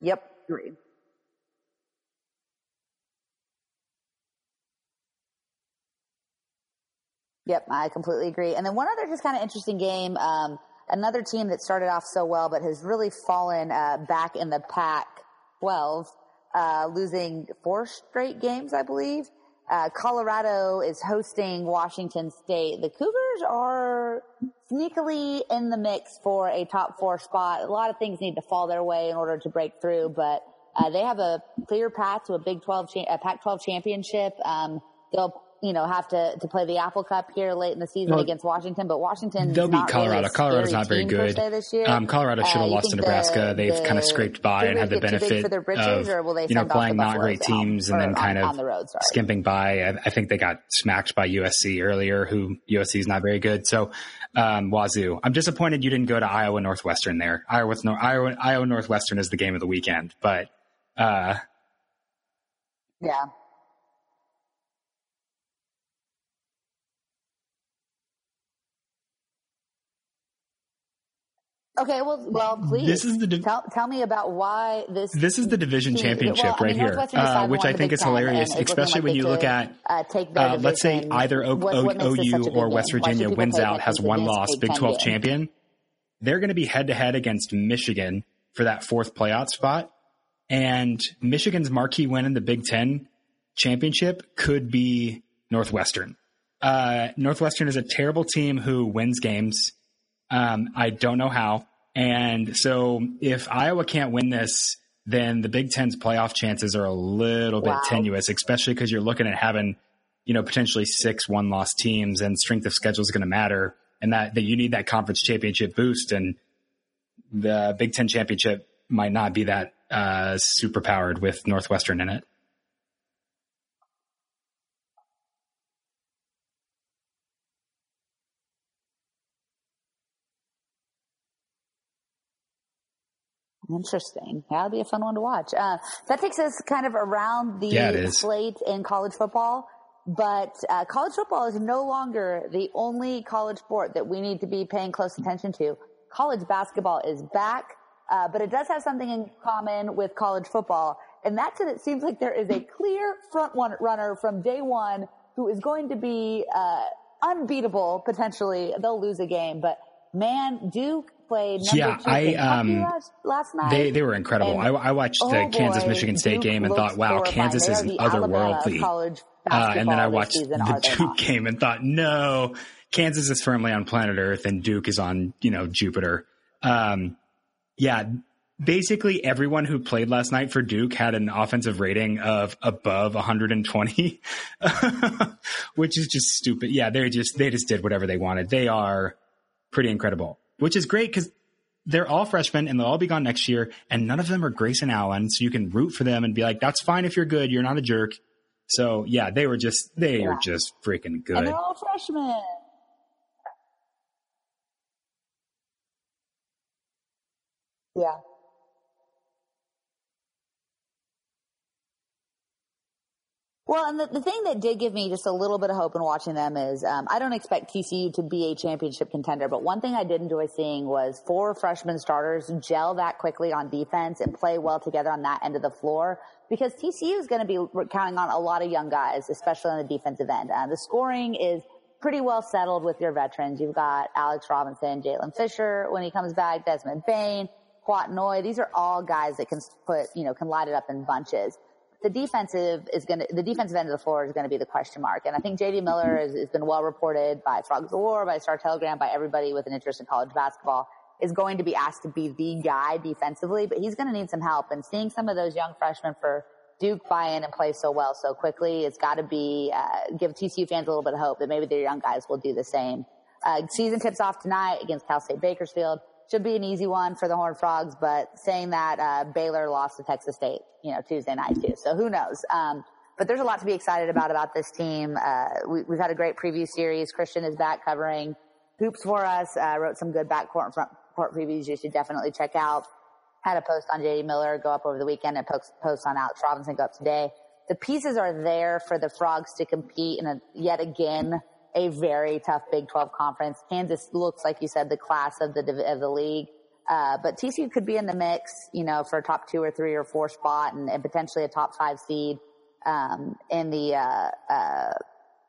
Yep, agree. Yep, I completely agree. And then one other just kind of interesting game, um, another team that started off so well but has really fallen uh, back in the pack 12, uh, losing four straight games, I believe. Uh, Colorado is hosting Washington State. The Cougars are sneakily in the mix for a top four spot. A lot of things need to fall their way in order to break through, but uh, they have a clear path to a Big 12, cha- a Pac-12 championship. Um, they'll you know, have to, to play the Apple Cup here late in the season well, against Washington, but Washington they'll beat Colorado. Really Colorado's not very good. This year. Um, Colorado should have uh, lost to Nebraska. The, They've the, kind of scraped by and had the benefit bridges, of you know playing not great teams and then kind of the road, skimping by. I, I, think they got smacked by USC earlier, who USC is not very good. So um, Wazoo, I'm disappointed you didn't go to Iowa Northwestern there. Iowa, Iowa, Iowa Northwestern is the game of the weekend, but uh, yeah. Okay, well, well, please. This is the div- tell, tell me about why this. This is the division team, championship well, right I mean, here, uh, which I think is hilarious, especially like when you look at. Uh, uh, let's say either o- what, what OU or West Virginia wins out, has one loss, Big Twelve game? champion. They're going to be head to head against Michigan for that fourth playoff spot, and Michigan's marquee win in the Big Ten championship could be Northwestern. Uh, Northwestern is a terrible team who wins games. Um, I don't know how. And so if Iowa can't win this, then the Big Ten's playoff chances are a little bit tenuous, especially because you're looking at having, you know, potentially six one loss teams and strength of schedule is going to matter and that, that you need that conference championship boost. And the Big Ten championship might not be that uh, super powered with Northwestern in it. Interesting. That'll be a fun one to watch. Uh, that takes us kind of around the yeah, slate in college football. But uh, college football is no longer the only college sport that we need to be paying close attention to. College basketball is back, uh, but it does have something in common with college football, and that's that it seems like there is a clear front runner from day one who is going to be uh, unbeatable potentially. They'll lose a game, but man, Duke played yeah, I um last, night. They they were incredible. I, I, watched oh the Kansas Michigan State Duke game and thought, wow, Kansas is otherworldly. Uh, and then I watched the Duke game and thought, no, Kansas is firmly on planet Earth and Duke is on you know Jupiter. Um, yeah, basically everyone who played last night for Duke had an offensive rating of above 120, which is just stupid. Yeah, they just they just did whatever they wanted. They are pretty incredible, which is great because they're all freshmen and they'll all be gone next year, and none of them are Grayson Allen, so you can root for them and be like, "That's fine if you're good. You're not a jerk." So yeah, they were just they yeah. are just freaking good. And they're all freshmen. Yeah. Well, and the, the thing that did give me just a little bit of hope in watching them is um, I don't expect TCU to be a championship contender, but one thing I did enjoy seeing was four freshman starters gel that quickly on defense and play well together on that end of the floor because TCU is going to be counting on a lot of young guys, especially on the defensive end. Uh, the scoring is pretty well settled with your veterans. You've got Alex Robinson, Jaylen Fisher when he comes back, Desmond Bane, Kouat Noi. These are all guys that can put, you know, can light it up in bunches the defensive is going to, the defensive end of the floor is going to be the question mark. And I think JD Miller has, has been well reported by Frogs of War, by Star Telegram, by everybody with an interest in college basketball is going to be asked to be the guy defensively, but he's going to need some help. And seeing some of those young freshmen for Duke buy in and play so well so quickly, it's got to be, uh, give TCU fans a little bit of hope that maybe their young guys will do the same. Uh, season tips off tonight against Cal State Bakersfield should be an easy one for the Horned Frogs, but saying that, uh, Baylor lost to Texas State, you know, Tuesday night too. So who knows? Um, but there's a lot to be excited about about this team. Uh, we, have had a great preview series. Christian is back covering hoops for us. Uh, wrote some good backcourt and front court previews you should definitely check out. Had a post on JD Miller go up over the weekend and post, post on Alex Robinson go up today. The pieces are there for the Frogs to compete in a, yet again a very tough Big 12 conference. Kansas looks like you said the class of the of the league. Uh, but TCU could be in the mix, you know, for a top two or three or four spot and, and potentially a top five seed um, in the uh, uh,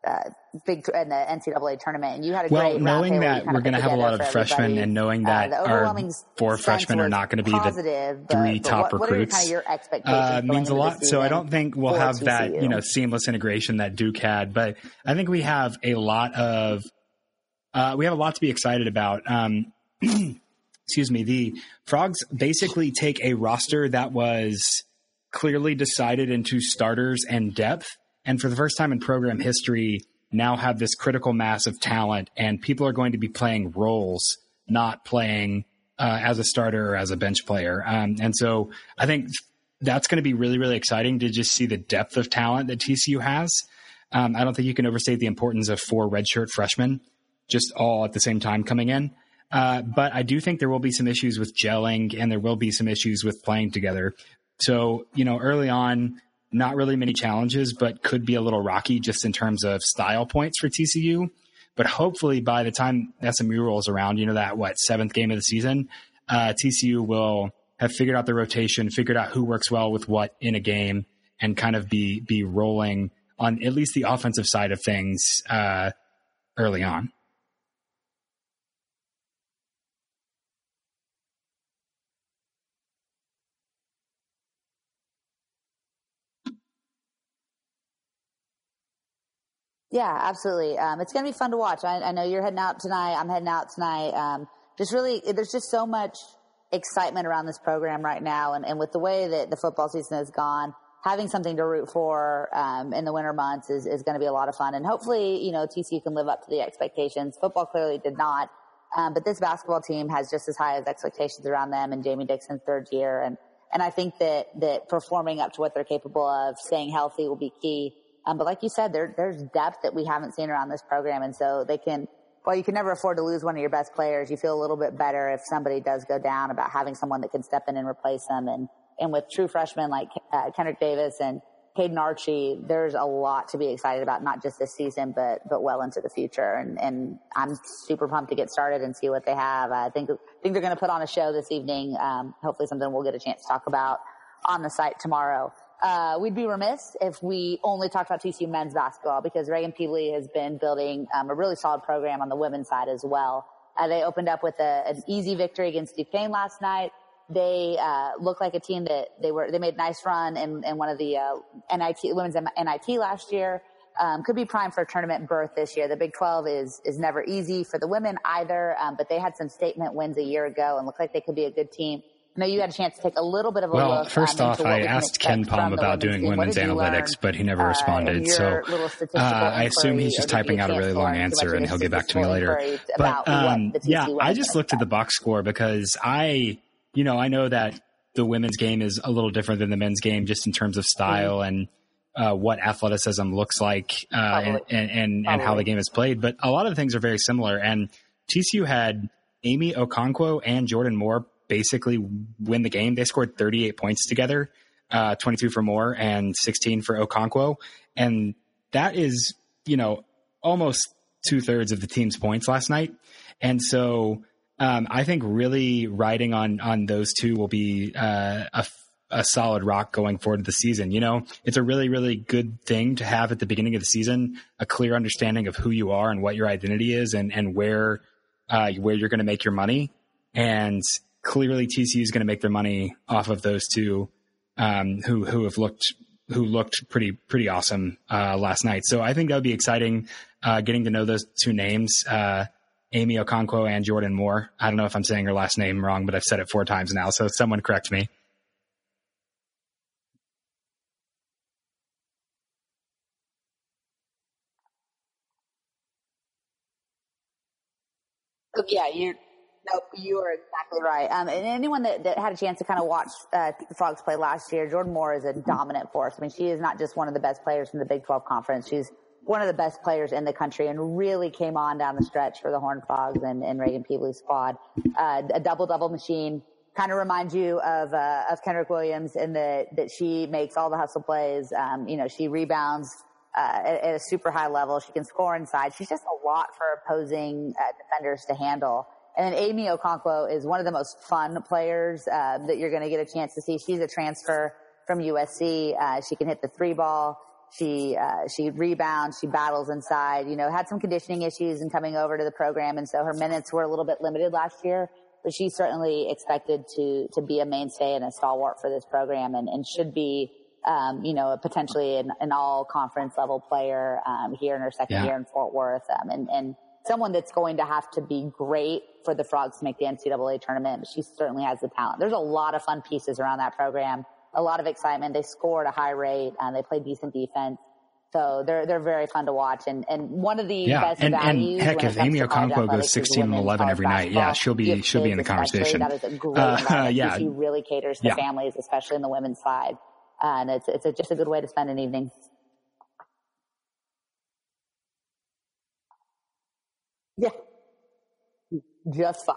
uh, big in the NCAA tournament, and you had a well, great Well, knowing that we're going to have a lot of freshmen, and knowing uh, that uh, our four freshmen are not going to be positive, the three but, top but what, recruits, what kind of your expectations uh, means a lot. So I don't think we'll have TCU. that you know seamless integration that Duke had, but I think we have a lot of uh, we have a lot to be excited about. Um, excuse me. The frogs basically take a roster that was clearly decided into starters and depth and for the first time in program history, now have this critical mass of talent, and people are going to be playing roles, not playing uh, as a starter or as a bench player. Um, and so I think that's going to be really, really exciting to just see the depth of talent that TCU has. Um, I don't think you can overstate the importance of four redshirt freshmen just all at the same time coming in. Uh, but I do think there will be some issues with gelling and there will be some issues with playing together. So, you know, early on, not really many challenges, but could be a little rocky just in terms of style points for TCU. But hopefully, by the time SMU rolls around, you know that what seventh game of the season, uh, TCU will have figured out the rotation, figured out who works well with what in a game, and kind of be be rolling on at least the offensive side of things uh, early on. Yeah, absolutely. Um, it's going to be fun to watch. I, I, know you're heading out tonight. I'm heading out tonight. Um, just really, there's just so much excitement around this program right now. And, and with the way that the football season has gone, having something to root for um, in the winter months is, is going to be a lot of fun. And hopefully, you know, TCU can live up to the expectations. Football clearly did not. Um, but this basketball team has just as high as expectations around them and Jamie Dixon's third year. And, and I think that, that performing up to what they're capable of, staying healthy will be key. Um, but like you said, there, there's depth that we haven't seen around this program. And so they can, well, you can never afford to lose one of your best players. You feel a little bit better if somebody does go down about having someone that can step in and replace them. And, and with true freshmen like uh, Kendric Davis and Kaden Archie, there's a lot to be excited about, not just this season, but, but well into the future. And, and I'm super pumped to get started and see what they have. I think, think they're going to put on a show this evening. Um, hopefully something we'll get a chance to talk about on the site tomorrow uh, we'd be remiss if we only talked about TCU men's basketball because Raegan Pebley has been building um, a really solid program on the women's side as well. Uh, they opened up with a, an easy victory against Duquesne last night. They uh, look like a team that they were they made a nice run in, in one of the uh, NIT women's NIT last year. Um, could be primed for a tournament berth this year. The Big 12 is is never easy for the women either, um, but they had some statement wins a year ago and look like they could be a good team know you had a chance to take a little bit of a well, look. Well, first um, off, I asked KenPom about doing women's analytics, but he never uh, responded. Uh, so uh, I assume he's just typing out a really long answer, and he'll get back to me later. But um, yeah, I just looked at the box score because I, you know, I know that the women's game is a little different than the men's game, just in terms of style mm-hmm. and. Uh, what athleticism looks like uh, and, and, and, and, how the game is played. But a lot of the things are very similar. And TCU had Amy Okonkwo and Jordan Moore basically win the game. They scored 38 points together, uh, 22 for Moore and 16 for Okonkwo. And that is, you know, almost two thirds of the team's points last night. And so, um, I think really riding on, on those two will be, uh, a, a solid rock going forward to the season. You know, it's a really, really good thing to have at the beginning of the season, a clear understanding of who you are and what your identity is and, and where, uh, where you're going to make your money. And clearly TCU is going to make their money off of those two, um, who, who have looked, who looked pretty, pretty awesome, uh, last night. So I think that would be exciting, uh, getting to know those two names, uh, Amy Okonkwo and Jordan Moore. I don't know if I'm saying her last name wrong, but I've said it four times now. So someone correct me. Yeah, you Nope, you are exactly right. Um, and anyone that, that had a chance to kind of watch uh, the Frogs play last year, Jordan Moore is a dominant force. I mean, she is not just one of the best players in the Big 12 conference. She's one of the best players in the country and really came on down the stretch for the Horned Frogs and, and Raegan Pebley's squad. Uh, a double double machine kind of reminds you of uh, of Kenrich Williams in that that she makes all the hustle plays. Um, you know, she rebounds uh, at, at, a super high level. She can score inside. She's just a lot for opposing uh, defenders to handle. And then Amy Okonkwo is one of the most fun players uh, that you're going to get a chance to see. She's a transfer from USC. Uh, she can hit the three ball. She uh, she rebounds. She battles inside. You know, had some conditioning issues in coming over to the program, and so her minutes were a little bit limited last year. But she's certainly expected to to be a mainstay and a stalwart for this program, and, and should be um, you know, potentially an, an all conference level player, um, here in her second yeah. year in Fort Worth. Um, and, and someone that's going to have to be great for the Frogs to make the NCAA tournament. She certainly has the talent. There's a lot of fun pieces around that program. A lot of excitement. They score at a high rate and they play decent defense. So they're they're very fun to watch, and and one of the yeah, best and, values. And heck, if Amy Okonkwo goes sixteen and eleven every night, yeah, she'll be she'll be in the conversation. That is a great uh, yeah, she really caters to yeah. families, especially in the women's side, uh, and it's it's a, just a good way to spend an evening. Yeah. Just fine.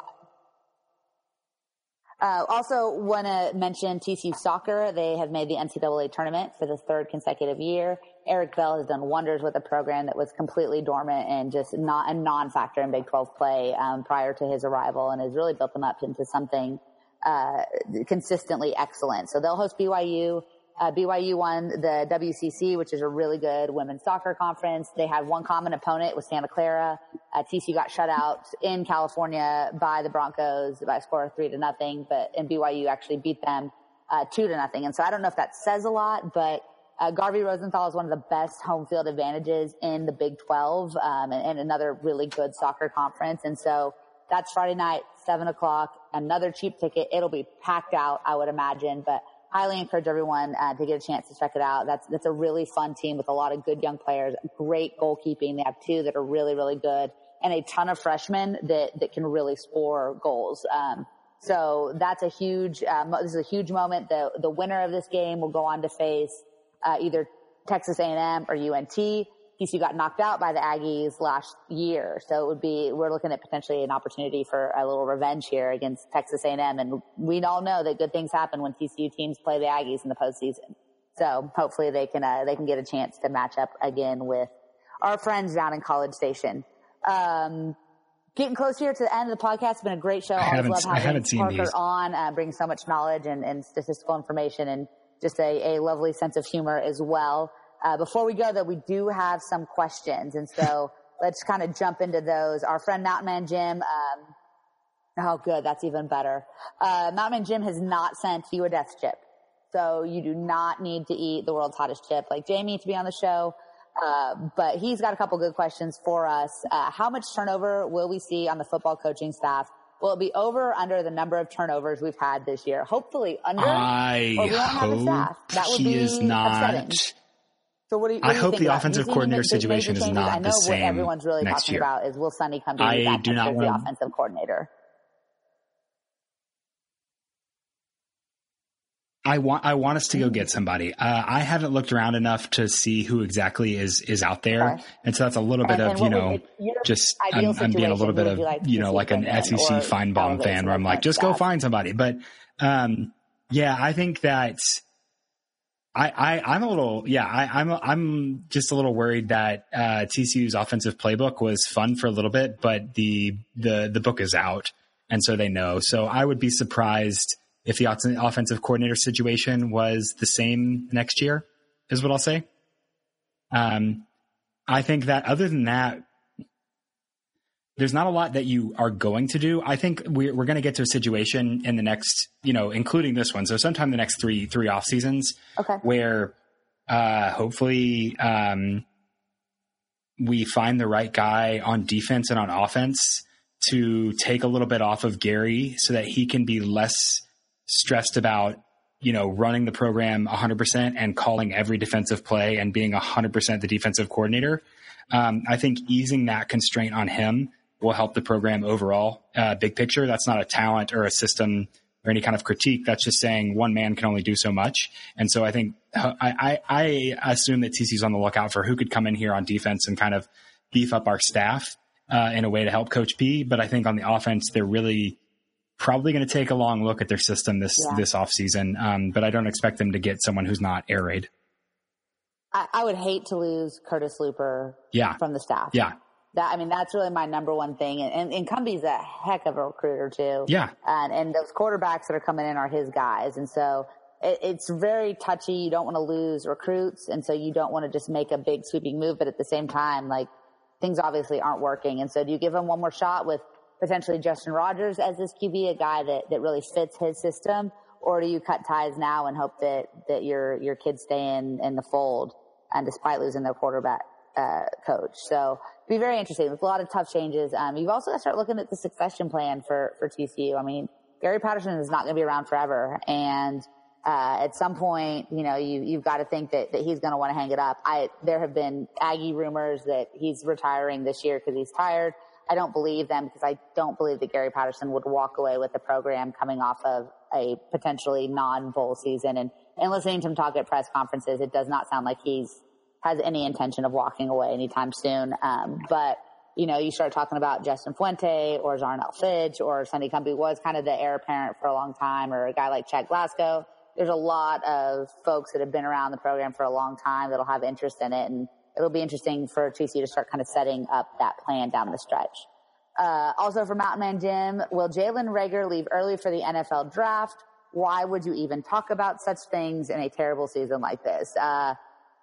Uh, also want to mention TCU soccer. They have made the NCAA tournament for the third consecutive year. Eric Bell has done wonders with a program that was completely dormant and just not a non-factor in Big 12 play um, prior to his arrival, and has really built them up into something uh, consistently excellent. So they'll host BYU uh, BYU won the WCC, which is a really good women's soccer conference. They had one common opponent with Santa Clara. Uh, TCU got shut out in California by the Broncos by a score of three to nothing, but and BYU actually beat them uh, two to nothing. And so I don't know if that says a lot, but uh, Garvey Rosenthal is one of the best home field advantages in the Big 12 um, and, and another really good soccer conference. And so that's Friday night, seven o'clock. Another cheap ticket. It'll be packed out, I would imagine, but highly encourage everyone uh, to get a chance to check it out. That's that's a really fun team with a lot of good young players, great goalkeeping. They have two that are really really good, and a ton of freshmen that that can really score goals. Um, so that's a huge. Um, this is a huge moment. The the winner of this game will go on to face uh, either Texas A&M or UNT. TCU got knocked out by the Aggies last year. So it would be, we're looking at potentially an opportunity for a little revenge here against Texas A&M. And we all know that good things happen when TCU teams play the Aggies in the postseason. So hopefully they can, uh, they can get a chance to match up again with our friends down in College Station. Um, getting close here to the end of the podcast. It's been a great show. I haven't, love having I haven't seen Parker these. on, uh, brings so much knowledge and, and statistical information and just a, a lovely sense of humor as well. Uh, before we go though, we do have some questions. And so let's kind of jump into those. Our friend Mountain Man Jim, um, oh good, that's even better. Uh, Mountain Man Jim has not sent you a death chip. So you do not need to eat the world's hottest chip like Jamie to be on the show. Uh, but he's got a couple good questions for us. Uh, how much turnover will we see on the football coaching staff Will it be over or under the number of turnovers we've had this year? Hopefully under. I hope that would he be is not. Upsetting. So what do you, what I hope the offensive coordinator situation is not I know the same. What everyone's really talking year. about is will Sonny come to I do not want the offensive coordinator. I want I want us to go get somebody. Uh, I haven't looked around enough to see who exactly is is out there, okay. and so that's a little bit and, of you know just I'm, I'm, being a little bit of like you know like an SEC Finebaum fan where I'm like just go find somebody. But um, yeah, I think that I, I am a little yeah I, I'm I'm just a little worried that uh, TCU's offensive playbook was fun for a little bit, but the the the book is out, and so they know. So I would be surprised if the offensive coordinator situation was the same next year, is what I'll say. Um, I think that other than that, there's not a lot that you are going to do. I think we're, we're going to get to a situation in the next, you know, including this one. So sometime the next three, three off seasons okay. where, uh, hopefully, um, we find the right guy on defense and on offense to take a little bit off of Gary so that he can be less stressed about you know running the program 100% and calling every defensive play and being 100% the defensive coordinator um, i think easing that constraint on him will help the program overall uh, big picture that's not a talent or a system or any kind of critique that's just saying one man can only do so much and so i think i, I, I assume that tc's on the lookout for who could come in here on defense and kind of beef up our staff uh, in a way to help coach p but i think on the offense they're really probably going to take a long look at their system this yeah. this offseason. Um, but I don't expect them to get someone who's not air raid. I, I, would hate to lose Curtis Luper yeah. from the staff. Yeah. That, I mean, that's really my number one thing. And, and, and Cumbie's a heck of a recruiter too. Yeah. And, and those quarterbacks that are coming in are his guys. And so it, it's very touchy. You don't want to lose recruits. And so you don't want to just make a big sweeping move. But at the same time, like things obviously aren't working. And so do you give him one more shot with potentially Justin Rogers as this QB, a guy that, that really fits his system? Or do you cut ties now and hope that, that your, your kids stay in, in the fold and despite losing their quarterback, uh, coach? So be very interesting. There's a lot of tough changes. Um, you've also got to start looking at the succession plan for, for TCU. I mean, Gary Patterson is not going to be around forever. And, uh, at some point, you know, you, you've got to think that, that he's going to want to hang it up. I, there have been Aggie rumors that he's retiring this year because he's tired. I don't believe them because I don't believe that Gary Patterson would walk away with the program coming off of a potentially non-bowl season. And, and listening to him talk at press conferences, it does not sound like he's has any intention of walking away anytime soon. Um, but you know, you start talking about Justin Fuente or Zarnell Fitch or Sonny Cumbie was kind of the heir apparent for a long time or a guy like Chad Glasgow. There's a lot of folks that have been around the program for a long time that'll have interest in it. And it'll be interesting for TCU to start kind of setting up that plan down the stretch. Uh, also for Mountain Man Jim, will Jalen Reagor leave early for the NFL draft? Why would you even talk about such things in a terrible season like this? Uh,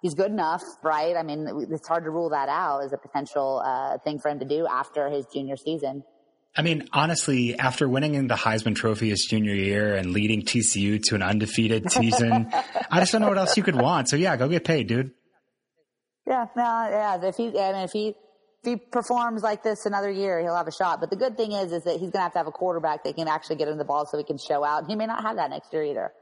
he's good enough, right? I mean, it's hard to rule that out as a potential uh, thing for him to do after his junior season. I mean, honestly, after winning in the Heisman Trophy his junior year and leading TCU to an undefeated season, I just don't know what else you could want. So yeah, go get paid, dude. Yeah, no, yeah. If he, I mean, if he, if he performs like this another year, he'll have a shot. But the good thing is, is that he's going to have to have a quarterback that can actually get him the ball so he can show out. He may not have that next year either.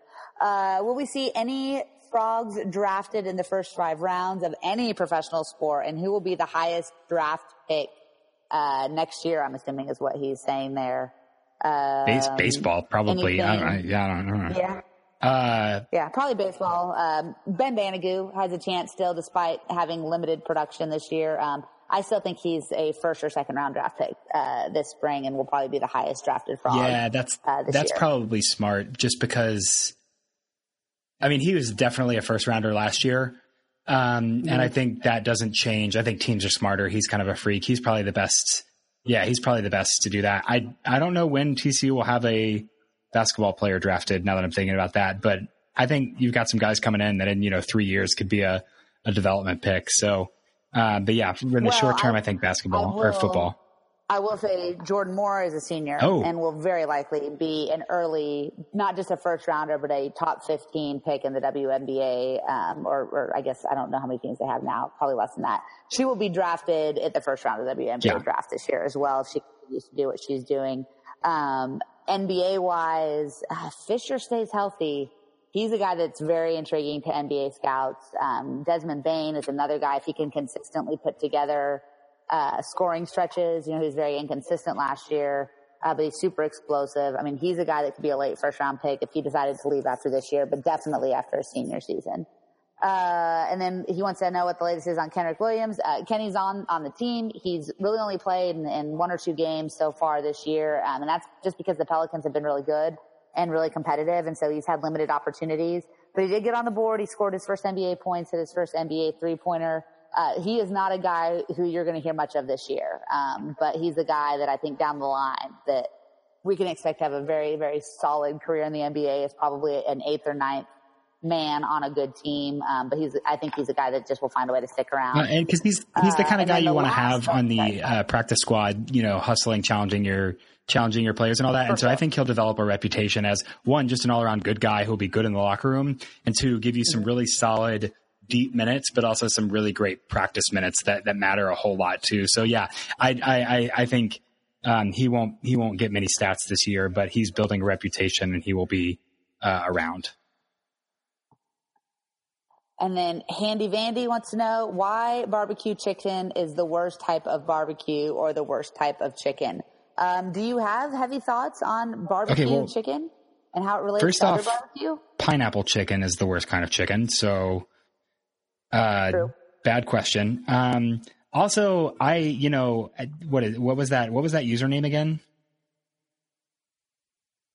Uh, will we see any frogs drafted in the first five rounds of any professional sport? And who will be the highest draft pick, uh, next year? I'm assuming is what he's saying there. Um, Base, baseball, probably. I yeah, I don't know. Yeah. Uh, yeah, probably baseball. Um, ben Banogu has a chance still, despite having limited production this year. Um, I still think he's a first or second round draft pick uh, this spring, and will probably be the highest drafted frog. Yeah, that's uh, that's year. probably smart, just because. I mean, he was definitely a first rounder last year, um, mm-hmm. and I think that doesn't change. I think teams are smarter. He's kind of a freak. He's probably the best. Yeah, he's probably the best to do that. I I don't know when TCU will have a basketball player drafted now that I'm thinking about that. But I think you've got some guys coming in that in, you know, three years could be a, a development pick. So, uh, but yeah, in the well, short term, I, I think basketball will, or football. I will say Jordan Moore is a senior oh. and will very likely be an early, not just a first rounder, but a top 15 pick in the WNBA, um, or, or, I guess I don't know how many teams they have now, probably less than that. She will be drafted at the first round of the WNBA yeah. draft this year as well if she continues to do what she's doing. Um, NBA wise, uh, Fisher stays healthy. He's a guy that's very intriguing to NBA scouts. Um, Desmond Bane is another guy if he can consistently put together uh, scoring stretches. You know, he was very inconsistent last year, uh, but he's super explosive. I mean, he's a guy that could be a late first round pick if he decided to leave after this year, but definitely after a senior season. Uh, and then he wants to know what the latest is on Kenrich Williams. Uh, Kenny's on, on the team. He's really only played in, in one or two games so far this year. Um, and that's just because the Pelicans have been really good and really competitive. And so he's had limited opportunities, but he did get on the board. He scored his first NBA points at his first NBA three pointer. Uh, he is not a guy who you're going to hear much of this year. Um, but he's a guy that I think down the line that we can expect to have a very, very solid career in the NBA is probably an eighth or ninth man on a good team. Um, but he's, I think he's a guy that just will find a way to stick around. Uh, and because he's, he's the kind of uh, guy you want to have on the uh, practice squad, you know, hustling, challenging your, challenging your players and all that. And so. I think he'll develop a reputation as one, just an all around good guy who'll be good in the locker room and two, give you some really solid, deep minutes, but also some really great practice minutes that, that matter a whole lot too. So yeah, I, I, I think, um, he won't, he won't get many stats this year, but he's building a reputation and he will be, uh, around. And then Handy Vandy wants to know why barbecue chicken is the worst type of barbecue or the worst type of chicken. Um, do you have heavy thoughts on barbecue okay, well, chicken and how it relates first to off, barbecue? Pineapple chicken is the worst kind of chicken. So, uh, bad question. Um, also, I, you know, what is, what was that? What was that username again?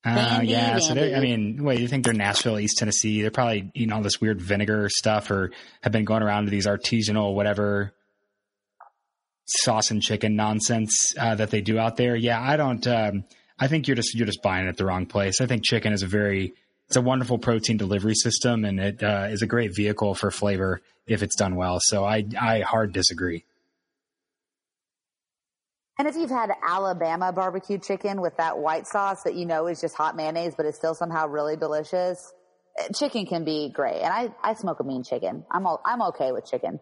Uh, yeah, so I mean, what you think they're Nashville, East Tennessee? They're probably eating all this weird vinegar stuff, or have been going around to these artisanal whatever sauce and chicken nonsense uh, that they do out there. Yeah, I don't. Um, I think you're just you're just buying it at the wrong place. I think chicken is a very it's a wonderful protein delivery system, and it uh, is a great vehicle for flavor if it's done well. So I I hard disagree. And if you've had Alabama barbecue chicken with that white sauce that you know is just hot mayonnaise, but it's still somehow really delicious, eh, chicken can be great. And I, I smoke a mean chicken. I'm all, I'm okay with chicken.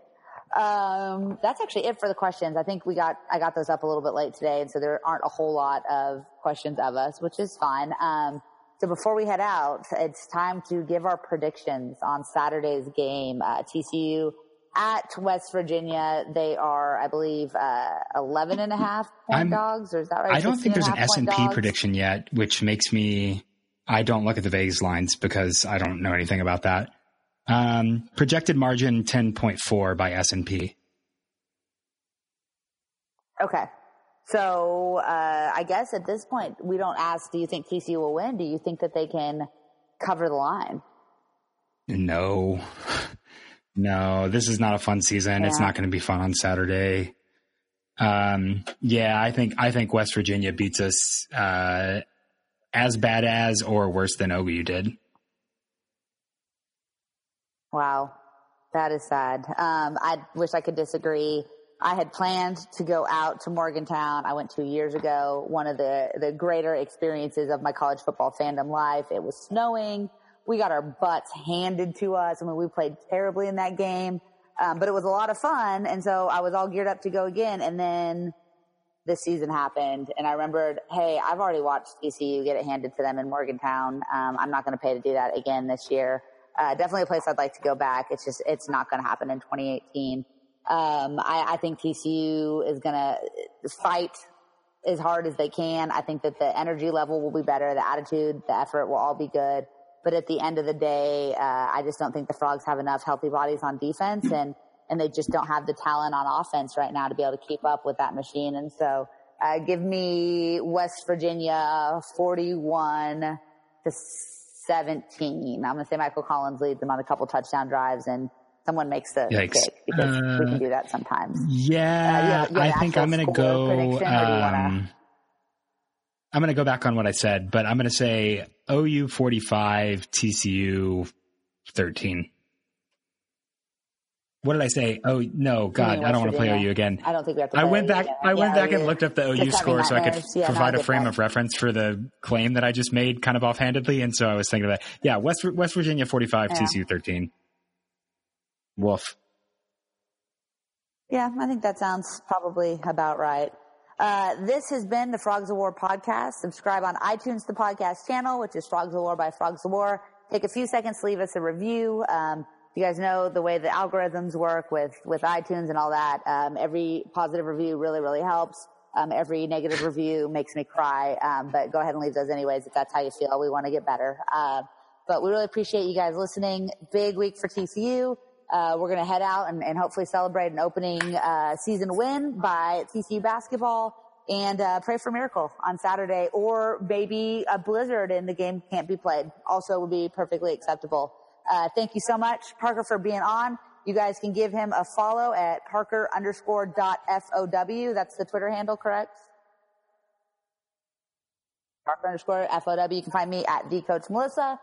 Um, that's actually it for the questions. I think we got, I got those up a little bit late today. And so there aren't a whole lot of questions of us, which is fine. Um, so before we head out, it's time to give our predictions on Saturday's game. Uh, TCU at West Virginia, they are, I believe, uh, 11 and a half point I'm, dogs, or is that right? I don't think there's an S&P prediction yet, which makes me, I don't look at the Vegas lines because I don't know anything about that. Um, projected margin 10.4 by S&P. Okay. So, uh, I guess at this point, we don't ask, do you think TCU will win? Do you think that they can cover the line? No. No, this is not a fun season. Yeah. It's not going to be fun on Saturday. Um, yeah, I think I think West Virginia beats us uh, as bad as or worse than OU did. Wow, that is sad. Um, I wish I could disagree. I had planned to go out to Morgantown. I went two years ago. One of the the greater experiences of my college football fandom life. It was snowing we got our butts handed to us. I mean, we played terribly in that game. Um, but it was a lot of fun. And so I was all geared up to go again. And then this season happened. And I remembered, hey, I've already watched TCU get it handed to them in Morgantown. Um, I'm not going to pay to do that again this year. Uh, definitely a place I'd like to go back. It's just, it's not going to happen in 2018. Um, I, I think TCU is going to fight as hard as they can. I think that the energy level will be better. The attitude, the effort will all be good. But at the end of the day, uh, I just don't think the Frogs have enough healthy bodies on defense and, and they just don't have the talent on offense right now to be able to keep up with that machine. And so, uh, give me West Virginia 41 to 17. I'm going to say Michael Collins leads them on a couple touchdown drives and someone makes the Yikes. kick because uh, we can do that sometimes. Yeah, uh, I think I'm going to go. Um, I'm going to go back on what I said, but I'm going to say OU 45, TCU 13. What did I say? Oh no, God, I don't want to play OU again. I don't think we have to. I went back. I went back and looked up the OU score so I could yeah, provide a frame of reference for the claim that I just made, kind of offhandedly. And so I was thinking about, yeah, West West Virginia forty five, yeah. TCU thirteen. Wolf. Yeah, I think that sounds probably about right. Uh, this has been the Frogs of War podcast. Subscribe on iTunes, the podcast channel, which is Frogs of War by Frogs of War. Take a few seconds to leave us a review. Um, you guys know the way the algorithms work with, with iTunes and all that. Um, every positive review really, really helps. Um, every negative review makes me cry. Um, but go ahead and leave those anyways if that's how you feel. We want to get better. Uh, but we really appreciate you guys listening. Big week for TCU. Uh, we're going to head out and, and, hopefully celebrate an opening uh, season win by TCU basketball and uh, pray for miracle on Saturday or maybe a blizzard and the game can't be played. Also would be perfectly acceptable. Uh, thank you so much, Parker, for being on. You guys can give him a follow at Parker underscore dot FOW. That's the Twitter handle, correct? Parker underscore FOW. You can find me at the Coach Melissa.